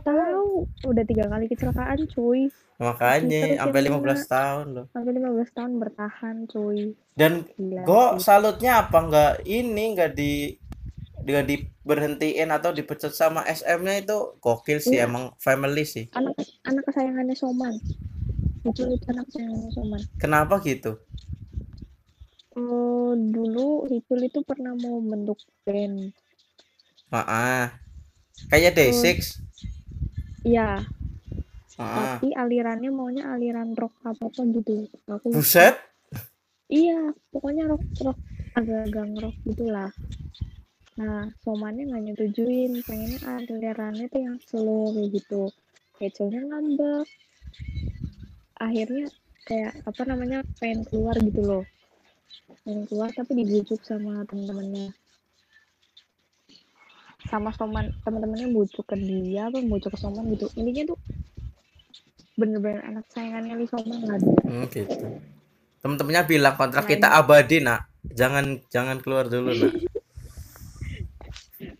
tahu udah tiga kali kecelakaan cuy
Makanya
Terus
sampai
yang
15 tahun loh.
sampai 15 tahun bertahan cuy
Dan
sih.
salutnya apa nggak ini nggak di nggak diberhentiin atau dipecat sama SM-nya itu gokil sih
Iya.
emang family sih.
anak anak kesayangannya Soman itu anak kesayangannya Soman
Kenapa gitu?
oh dulu Hicul itu pernah mau bentuk band
Maah. Kayak Day6.
iya
Maah.
tapi alirannya maunya aliran rock apa apa gitu. Aku
Buset.
iya pokoknya rock rock agak gang rock gitulah. Nah Somannya nggak nyetujuin pengennya alirannya tuh yang slow kayak gitu. Hiculnya ngambek. Akhirnya kayak apa namanya pengen keluar gitu loh. Pengen keluar tapi dibujuk sama teman-temannya sama Soman teman-temannya bujuk ke dia apa bujuk ke Soman gitu. Intinya tuh bener-bener anak sayangannya Li Soman lah dia.
Hmm, gitu. Temen-temennya bilang kontrak
Selain-
kita abadi, Nak. Jangan jangan keluar dulu, Nak.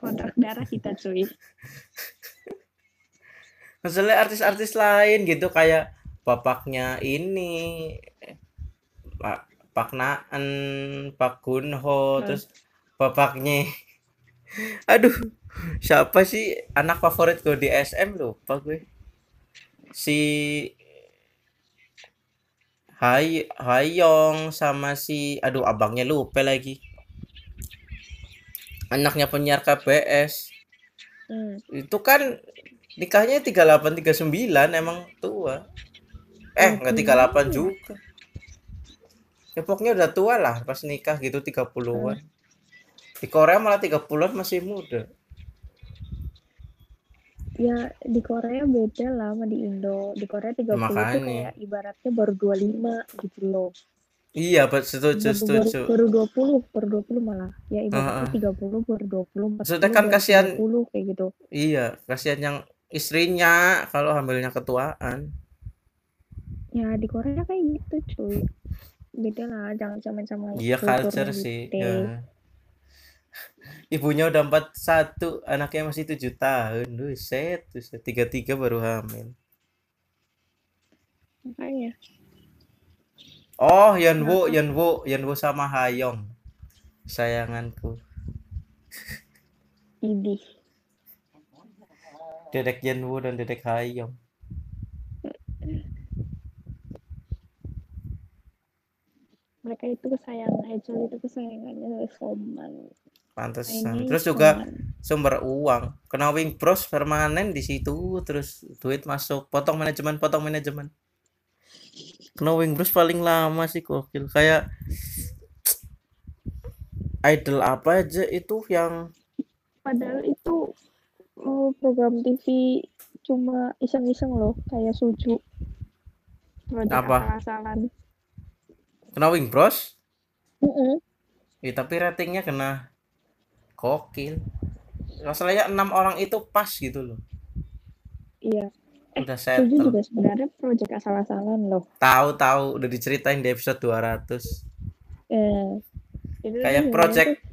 kontrak darah kita cuy
Masalahnya artis-artis lain gitu kayak bapaknya ini Pak Pak Naan, Pak Gunho,
Hmm.
terus bapaknya Aduh, siapa sih anak favorit gue di SM lupa gue. Si Hai Hayong sama si aduh abangnya lupa lagi. Anaknya penyiar KBS.
Hmm.
Itu kan nikahnya 38 39 emang tua. Eh, enggak 38 juga. Ya pokoknya udah tua lah pas nikah gitu 30-an. Di Korea malah 30-an masih muda.
Ya di Korea beda lah sama di Indo di Korea 30 tuh
Makanya.
kayak ibaratnya baru 25 gitu loh
Iya, bet- setuju,
baru,
setuju.
baru 20 baru 20 malah ya ibaratnya
Heeh.
30 baru 20 40
Maksudnya kan
baru
kasihan
20 kayak gitu
Iya, kasihan yang istrinya kalau hamilnya ketuaan.
ya di Korea kayak gitu cuy beda lah jangan sama sama
Iya, culture
gitu.
sih. Ya. Ibunya udah 41, anaknya masih 7 tahun. Buset, buset. Tiga-tiga baru hamil.
makanya
Oh, Yeonwoo, Yeonwoo, Yeonwoo sama Hayong. Sayanganku.
idih
Dedek Yeonwoo dan Dedek Hayong.
mereka itu kesayangan Hecel itu kesayangannya Soman
Pantesan. Terus juga sumber uang. Kena Wing Bros permanen di situ, terus duit masuk, potong manajemen, potong manajemen. Kena Wing Bros paling lama sih gokil. Kayak idol apa aja itu yang
padahal itu oh, program TV cuma iseng-iseng loh kayak suju Project
Apa?
asal-asalan
kena Wing Bros.
Mm-mm.
Ya, tapi ratingnya kena gokil. Masalahnya enam orang itu pas gitu loh.
iya.
Udah
suju
settle.
juga sebenarnya project asal-asalan loh.
Tahu-tahu udah diceritain di episode 200.
eh, itu
Kayak project
tuh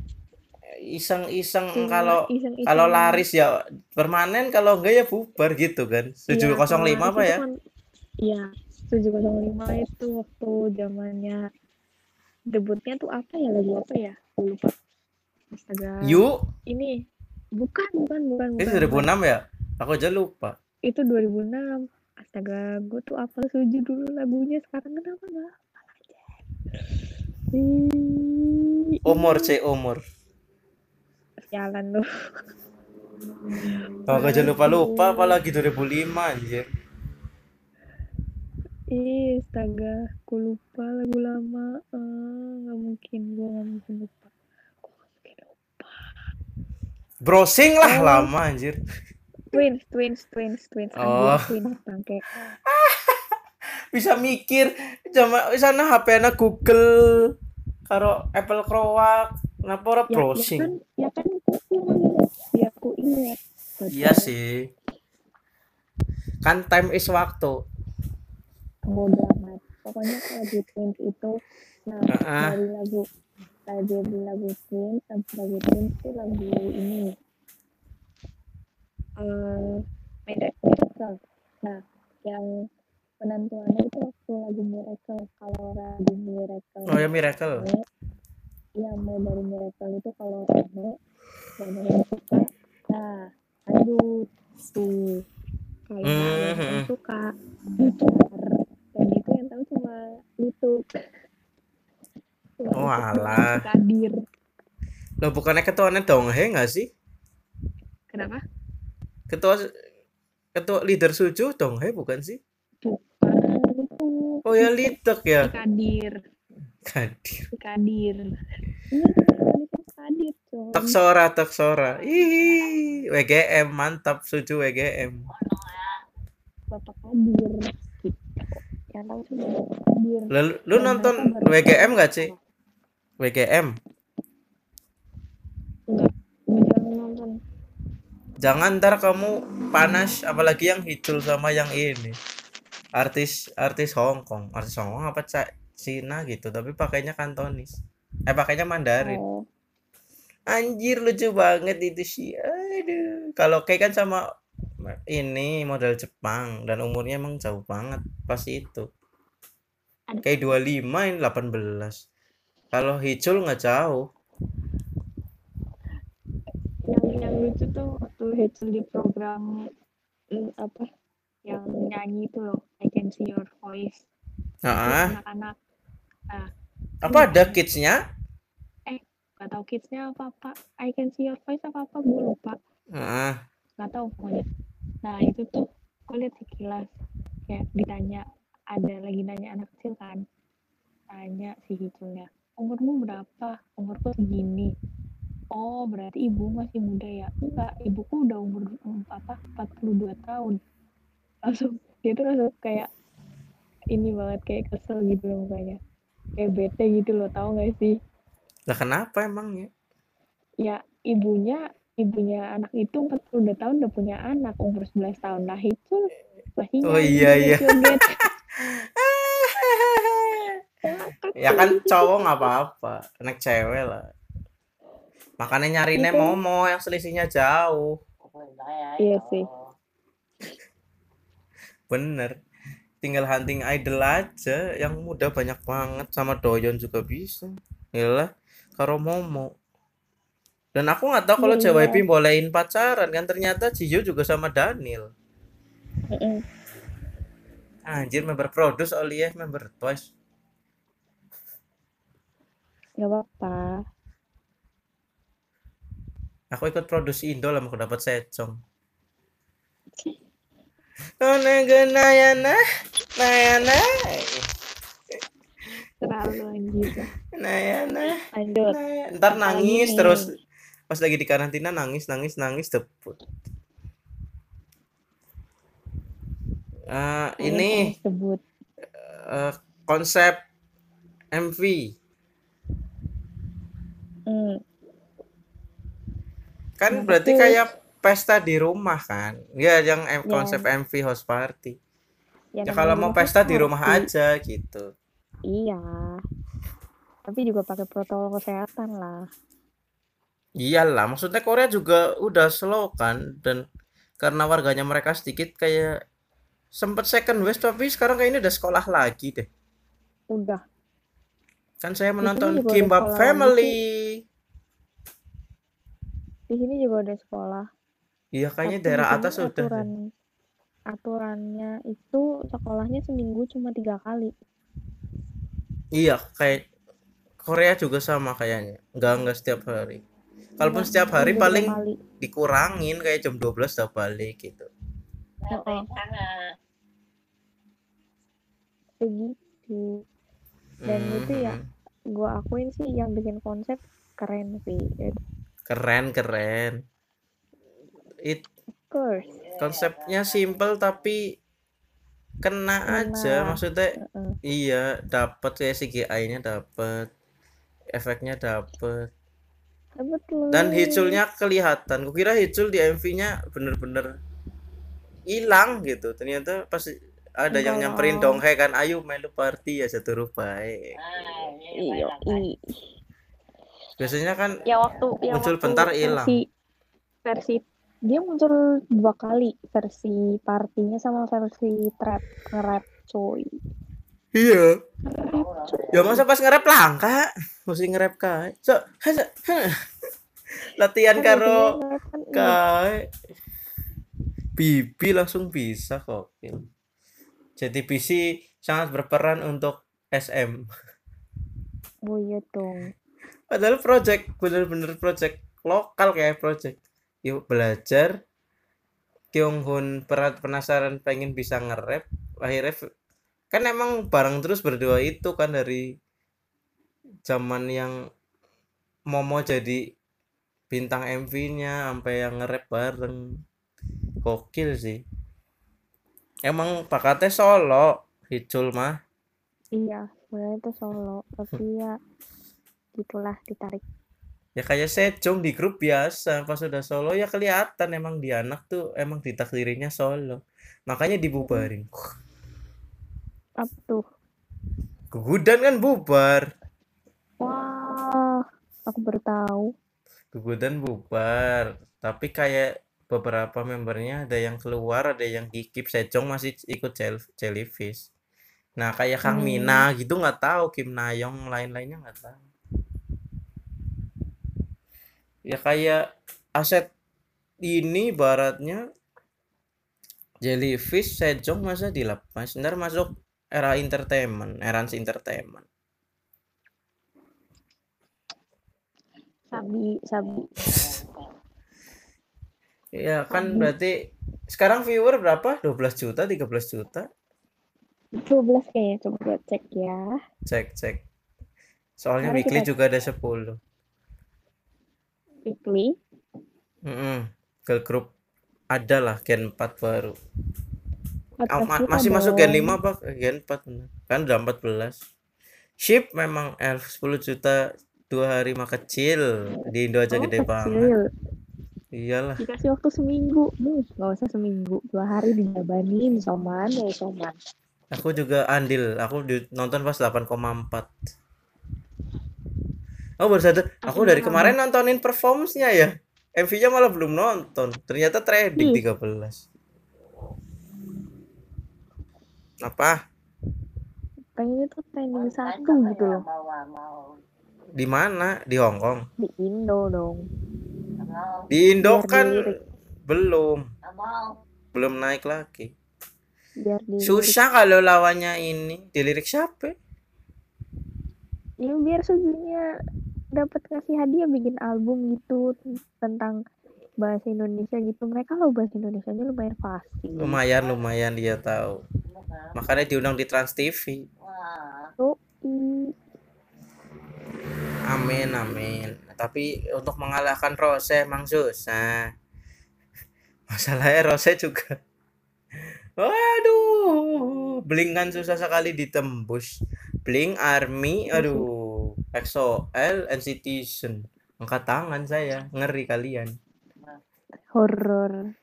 iseng-iseng kalau kalau laris ya permanen kalau enggak ya bubar gitu kan.
Iya,
705
kalau
apa ya?
kan- iya 705 itu waktu zamannya debutnya tuh apa ya lagu apa ya? Lupa astaga.
Yu
ini. Bukan bukan bukan
itu
bukan,
2006 ya? Aku aja lupa.
Itu 2006 astaga gue tuh apa suju dulu lagunya. Sekarang kenapa nggak hafal aja? Hmm,
Umur C umur.
Jalan lu.
Oh, aja lupa-lupa apalagi 2005 anjir.
Ih, astaga, aku lupa lagu lama. Ah, nggak mungkin, gua nggak mungkin lupa. Gua nggak mungkin lupa.
Browsing lah
Oh.
lama anjir.
Twins, twins, twins, twins.
Oh.
Anjir, twins, bangke.
Bisa mikir cuma sana HP na Google karo Apple Crowak. Kenapa ora
Ya, ya
browsing?
kan, ya kan aku ingat. Ya aku ingat.
Iya sih. Kan time is waktu.
Bodoh amat. Pokoknya kalau di twins itu, nah
Heeh.
dari lagu dari lagu twins sampai lagu twins itu lagu ini. Eh, Mira- Miracle. Nah, yang penentuannya itu waktu lagu Miracle. Kalau lagu Miracle
Oh ya Miracle.
iya mau dari Miracle itu kalau rame, banyak yang suka. Nah, lanjut tuh. Kalau yang
Mhm.
suka, bubar. Dan itu yang tahu cuma YouTube. Cuma
Oh,
Kadir.
Loh bukannya ketuanya Donghae nggak sih?
Kenapa?
Ketua ketua leader Suju Donghae bukan sih?
Bukan.
Oh ya Litek ya.
Kadir.
Kadir.
Kadir. Kadir.
Taksora Taksora. Ih, WGM mantap Suju WGM.
Bapak Kadir. Yang tahu cuma Bapak Kadir.
Lalu lu nonton WGM nggak sih? WGM.
Enggak, jangan nonton.
Jangan ntar kamu panas apalagi yang Hijul sama yang ini. Artis artis Hong Kong, artis Hong Kong apa Cina gitu, tapi pakainya Kantonis. Eh pakainya Mandarin.
Oh,
Anjir lucu banget itu sih. Aduh. Kalau kayak kan sama ini model Jepang dan umurnya emang jauh banget pas itu. Kayak 25 ini 18. Kalau Hijul nggak jauh.
yang yang lucu tuh waktu Hazel di program eh, apa yang nyanyi itu loh I Can See Your Voice.
Nah,
anak-anak.
Apa ada kidsnya?
gak tau kidsnya apa apa I Can See Your Voice apa apa gue lupa.
Nah,
gak tau pokoknya. Nah itu tuh gue liat sekilas. Kayak ditanya ada lagi nanya anak kecil kan. Tanya si Hijulnya umurmu berapa? Umurku segini. Oh berarti ibu masih muda ya? Enggak ibuku udah umur apa 42 tahun. Langsung dia tuh langsung kayak ini banget kayak kesel gitu loh mukanya. Kayak bete gitu loh tau gak sih?
Lah kenapa emangnya?
ya? Ibunya ibunya anak itu 42 tahun udah punya anak. Umur 11 tahun lah itu masih
Oh, iya, iya. ya kan cowok nggak apa-apa, anak cewek lah. Makanya nyarinya
Itu-
Momo yang selisihnya jauh.
iya sih
Bener. Tinggal hunting idol aja yang muda banyak banget sama Doyon juga bisa. Yalah, karo Momo. Dan aku nggak tahu kalau
Iya.
JYP bolehin pacaran kan ternyata Jiyo juga sama Daniel.
Mm-mm.
Anjir member produce Olie member Twice.
Nggak apa-apa.
Aku ikut produksi Indo lah aku dapat secong. Oh Nayana, Nayana,
terlalu anjir
Nayana.
lanjut.
Nah, ntar nangis
Apalagi
terus. Pas lagi di karantina nangis nangis nangis debut Eh, ini
Yang sebut.
eh, konsep MV
hmm,
kan
Nah,
berarti kayak pesta di rumah kan? Ya yang M-
Ya.
konsep MV house party.
Ya
ya kalau mau pesta di
party.
rumah aja gitu.
Iya. Tapi juga pakai protokol kesehatan lah.
Iyalah maksudnya Korea juga udah slow kan? Dan karena warganya mereka sedikit kayak sempet second wave tapi sekarang kayaknya udah sekolah lagi deh.
Udah.
Kan saya menonton
sekolah
Family
di sini juga ada sekolah.
Iya kayaknya
Tapi
daerah atas udah deh.
aturan aturannya itu sekolahnya seminggu cuma tiga kali.
Iya kayak Korea juga sama kayaknya. Nggak nggak setiap hari. Kalaupun
Enggak,
setiap hari paling
kali.
dikurangin kayak jam 12 udah balik gitu.
Heeh. begitu Dan itu ya,
Hmm,
gue akuin sih yang bikin konsep keren sih
keren keren. It
of course.
konsepnya simple tapi kena
Kena.
aja maksudnya
Heeh.
iya dapat kayak CGI-nya dapat efeknya dapat
Ya,
dan hiculnya kelihatan. Kukira hicul di MV-nya bener-bener hilang gitu. Ternyata pas ada yang
Enggak
nyamperin dong hey kan ayo melu party ya satu rupa.
Iyo i
biasanya kan
ya waktu ya
Muncul
waktu
bentar hilang.
versi versi dia muncul dua kali versi partinya sama versi trap nge-rap coy
iya. Ya masa pas nge-rap langka? Mesti nge-rap kae. So latihan
Kan
karo
ini.
kae. Bibi langsung bisa kok jadi PC sangat berperan untuk SM
oh iya dong
padahal project bener-bener project lokal kayak project. Yuk belajar. Kyunghun penasaran pengen bisa nge-rap. Akhirnya kan emang bareng terus berdua itu kan dari zaman yang Momo jadi bintang MV-nya sampai yang nge-rap bareng. Gokil sih. Emang bakatnya solo Hicul mah.
Iya sebenarnya itu solo. Tapi ya gitulah ditarik.
Ya kayak Sejong di grup biasa pas udah solo ya kelihatan emang dia anak tuh emang ditakdirinya solo. Makanya dibubarin.
Apa tuh?
Gugudan kan bubar.
Wah aku baru tahu.
Gugudan bubar. Tapi kayak beberapa membernya ada yang keluar ada yang kikip. Sejong masih ikut Jel- Jellyfish. Nah kayak Kang
Hmm.
Mina gitu nggak tahu. Kim Nayong lain-lainnya nggak tahu ya kayak aset ini baratnya Jellyfish Sejong masa dilepas ntar masuk era entertainment Erans entertainment.
Sabi sabi.
Ya kan berarti sekarang viewer berapa? 12 juta 13 juta?
12 kayaknya coba cek ya.
Cek cek. Soalnya
Mari
weekly juga ada 10
weekly
Mm-mm. girl group ada lah gen 4 baru.
14
Ah, ma- masih masuk gen
dong.
5 apa? Gen 4 bener. kan udah 14 ship memang elf 10 juta dua hari mah kecil. Di Indo aja
Oh,
gede
kecil.
banget. Iyalah.
Dikasih waktu seminggu. Nih nggak usah seminggu. Dua hari dijabanin soman ya soman.
Aku juga andil. Aku nonton pas 8,4 oh baru sadar aku
Aku
dari kemarin nontonin performance-nya ya. MV-nya malah belum nonton. Ternyata trading
Ih.
13 apa?
Pengen itu trending satu gitu loh.
Di mana? Di Hong Kong.
Di Indo dong.
Di Indo
Biar
kan
dilirik.
belum. Belum naik lagi.
Biar di
susah kalau lawannya ini. Dilirik siapa?
Ya biar sujunya dapat kasih hadiah bikin album gitu tentang bahasa Indonesia gitu mereka lo bahasa Indonesia nya lumayan fasih
lumayan lumayan dia tahu makanya diundang di Trans TV Amin amin. Tapi untuk mengalahkan Rose emang susah. Masalahnya Rose juga. Waduh, Blink kan susah sekali ditembus. Blink Army, aduh, EXO-L, NCTzen. Angkat tangan saya, ngeri kalian.
horror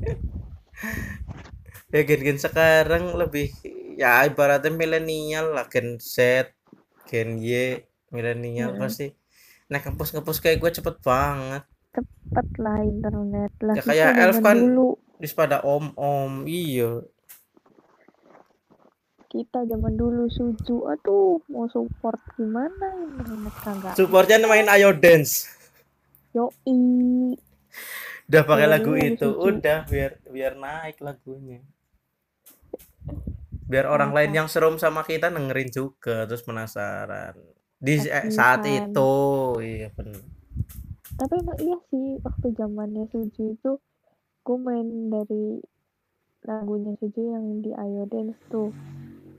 Ya gen-gen sekarang lebih ya ibaratnya milenial lah, gen Z, gen Y, milenial
Mm.
pasti. Nah, ngepus-ngepus kayak gue cepet banget.
cepet lah internet lah
Ya, kayak Elf kan.
dulu
Terus pada om-om, iya.
Kita zaman dulu suju aduh mau support gimana internet kagak
Supportnya main Ayo Dance.
yoi
Udah pakai
Iya,
lagu
iya,
itu,
setuju.
udah biar biar naik lagunya. Biar orang lain yang serum sama kita dengerin juga terus penasaran. di
Kasihan.
saat itu iya benar
Tapi emang iya sih waktu zamannya Suju itu gue main dari lagunya Suju yang di Ayo Dance tuh.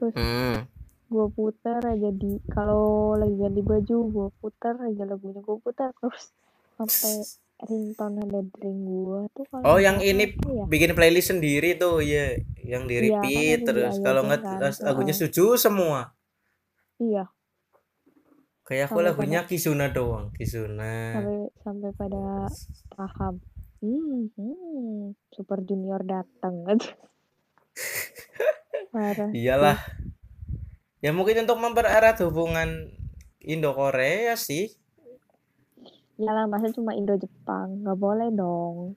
Terus
hmm.
gue putar aja di kalau lagi ganti baju gue putar aja lagunya gue putar terus. Sampai ringtone ada ring gue tuh kalau
oh yang ini
ya.
bikin playlist sendiri tuh ya yang di
Iya,
repeat
di
terus. kalau
Dance
nggak
kan.
lagunya
Heeh.
setuju semua.
Iya.
Kayak aku
Sampai
lagunya Kizuna doang Kizuna.
Sampai sampai pada paham. Hmm, hmm. Super Junior datang parah
iyalah. Ya mungkin untuk mempererat hubungan Indo Korea sih.
Iyalah masa cuma Indo Jepang. Nggak boleh dong.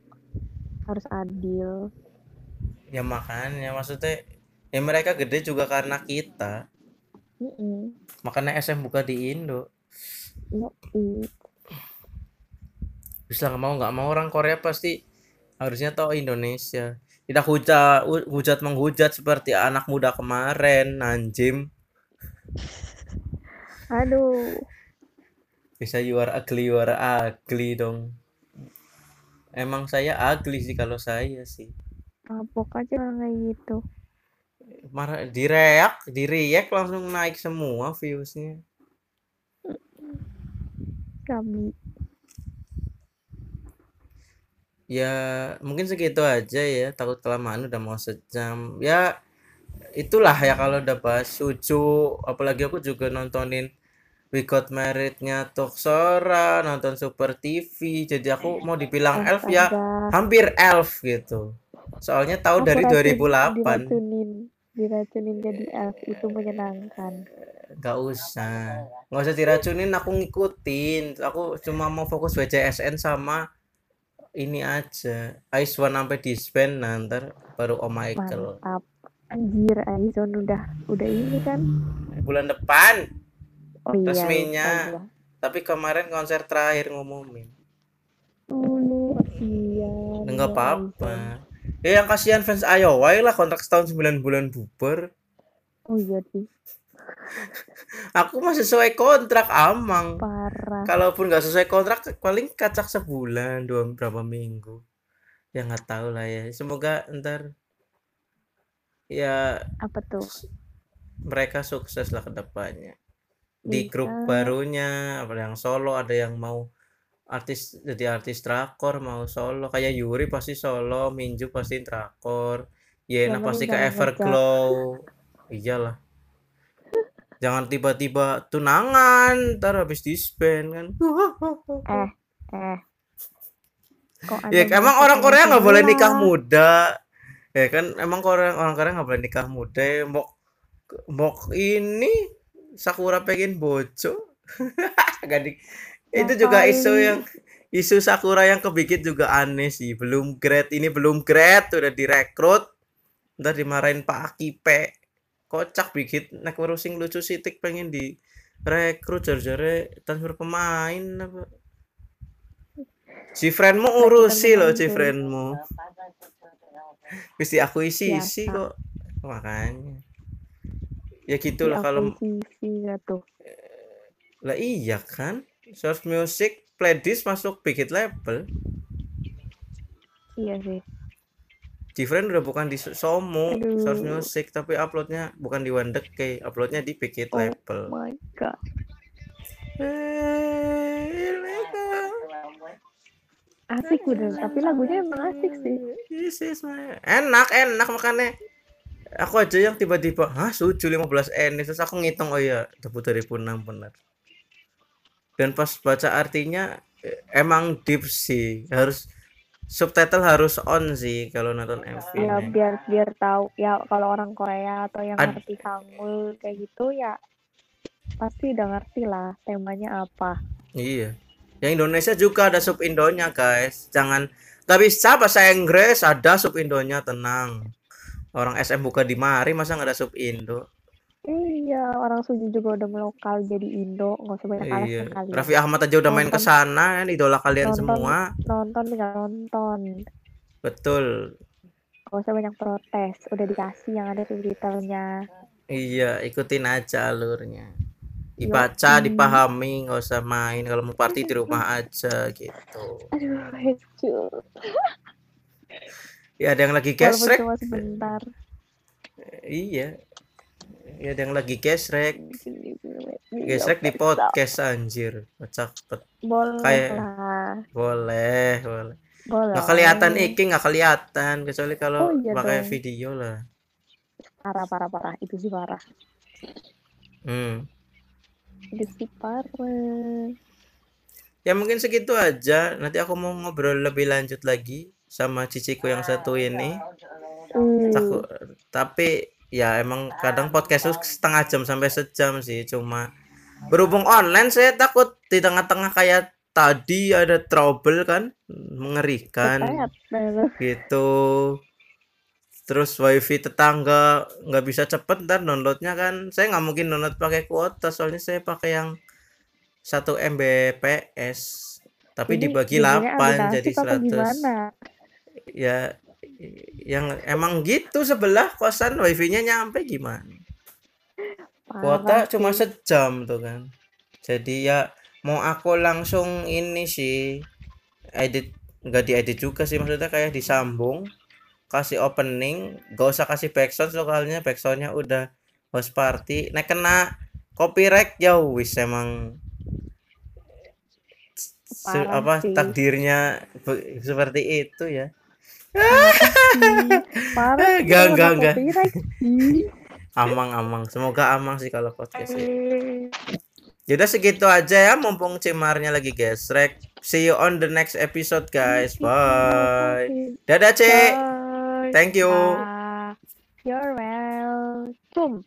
Harus adil.
Ya makanya maksudnya ya mereka gede juga karena kita.
Mm-mm.
makanya SM buka di Indo.
Yoi.
bisa nggak mau nggak mau orang Korea pasti harusnya tahu Indonesia tidak hujat hujat menghujat seperti anak muda kemarin Nanjim
aduh.
Bisa you are ugly you are ugly dong. Emang saya ugly sih kalau saya sih.
Kapok aja kayak gitu.
Marah direak diriak langsung naik semua viewsnya.
Kami
ya mungkin segitu aja ya takut kelamaan udah mau sejam. Ya itulah ya kalau udah bahas sucu apalagi aku juga nontonin We Got Married-nya Toksora nonton Super TV jadi aku mau dibilang elf ya hampir elf gitu. Soalnya tahu
aku
dari
racun,
2008
diracunin diracunin jadi elf itu menyenangkan.
Gak usah. Nggak usah diracunin aku ngikutin. Aku cuma mau fokus BCSN sama ini aja. Ice One sampai disband nah, ntar baru Om Michael.
Mantap. Anjir Aizon udah udah ini kan?
Bulan depan.
Oh iya
Resminya.
gua.
tapi kemarin konser terakhir ngumumin.
Dulu iya
nggak
iya,
apa-apa. ya yang kasihan fans Iowa lah kontrak setahun 9 bulan bubar.
Oh iya sih
aku mah sesuai kontrak amang.
Parah.
Kalaupun nggak sesuai kontrak paling kacak sebulan dua berapa minggu. Ya nggak tahu lah ya. Semoga ntar ya
apa tuh?
mereka sukses lah ke depannya di
Bisa.
grup barunya apa yang solo ada yang mau artis jadi artis drakor mau solo. Kayak Yuri pasti solo Minju pasti drakor Yena
Yang
pasti ke Everglow. Iyalah jangan tiba-tiba tunangan ntar habis disband kan.
Eh eh. Kok
ya emang
merasa
orang Korea nggak boleh nikah muda. Ya kan emang orang orang Korea nggak boleh nikah muda. Ya, mau mau ini Sakura pengen bojo. Gak di- itu juga isu yang isu Sakura yang kebikit juga aneh sih. Belum grade ini belum grade udah direkrut. Ntar dimarahin Pak Akipe kocak bikit nek urusing lucu sitik pengen di rekrut jar-jare transfer pemain apa? Si friendmu urusi loh friendmu. Wis aku isi isi kok. Makanya. Ya gitulah kalau
ya tuh.
Lah iya kan? Source music playlist masuk bigit label.
Iya sih
Different udah bukan di Somo
Aduh.
source music tapi uploadnya bukan di Wandeke uploadnya di bigit
Oh.
label.
my god. Asik udah tapi lagunya emang asik sih.
Enak enak makanya. Aku aja yang tiba-tiba hah suju 15 N? Terus aku ngitung oh iya debut 2006 benar dan pas baca artinya eh, emang deep sih. Harus subtitle harus on sih kalau nonton MV
ya
nya
biar biar tahu. Ya kalau orang Korea atau yang
Ad-
ngerti Hangul kayak gitu ya pasti udah ngerti lah temanya apa.
Iya. Yang Indonesia juga ada sub Indonya guys. Jangan nggak bisa bahasa Inggris ada sub Indonya tenang. Orang SM buka di mari masa nggak ada sub Indo
iya orang Suju juga udah melokal jadi Indo nggak usah banyak alasan
iya
kali ya.
Raffi Ahmad aja udah main ke sana kan idola kalian
nonton
semua.
nonton tinggal nonton.
Betul.
Nggak usah banyak protes udah dikasih yang ada subtitlenya
Iya, ikutin aja alurnya. dibaca
Yoi.
dipahami nggak usah main. Kalau mau party di rumah aja gitu.
Aduh, hancur.
ya ada yang lagi gesrek?
cuma sebentar.
iya ya ada yang lagi gesrek gesrek di podcast anjir kocak bet.
Boleh
Kayak-
lah.
boleh boleh
Boleh.
nggak kelihatan iki nggak kelihatan kecuali kalau
Oh, iya
pakai
dong.
video lah
Parah, parah, parah. Itu sih parah.
hmm.
Itu sih parah.
ya mungkin segitu aja nanti aku mau ngobrol lebih lanjut lagi sama ciciku yang satu ini
Hmm.
Takut, tapi ya emang kadang podcast itu setengah jam sampai sejam sih cuma berhubung online saya takut di tengah-tengah kayak tadi ada trouble kan mengerikan gitu. Terus wifi tetangga nggak bisa cepet ntar downloadnya kan. Saya nggak mungkin download pakai kuota soalnya saya pakai yang 1 Mbps. Tapi
Ini
dibagi
bikinnya
8
aplikasi
jadi
apa
100
gimana?
ya yang emang gitu sebelah kosan wifi-nya nyampe gimana? Kuota cuma sejam tuh kan. Jadi ya mau aku langsung ini sih edit nggak diedit juga sih maksudnya kayak disambung kasih opening gak usah kasih backsound soalnya backsoundnya udah host party. Nah kena copyright ya wis emang
Parah
apa
sih.
takdirnya seperti itu ya
Parah
Enggak, enggak, enggak.
copyright sih.
amang amang semoga amang sih kalau podcast ini Yaudah segitu aja ya mumpung Cimarnya lagi gesrek. See you on the next episode guys. Bye. Dadah, Cek. Thank you.
You're welcome.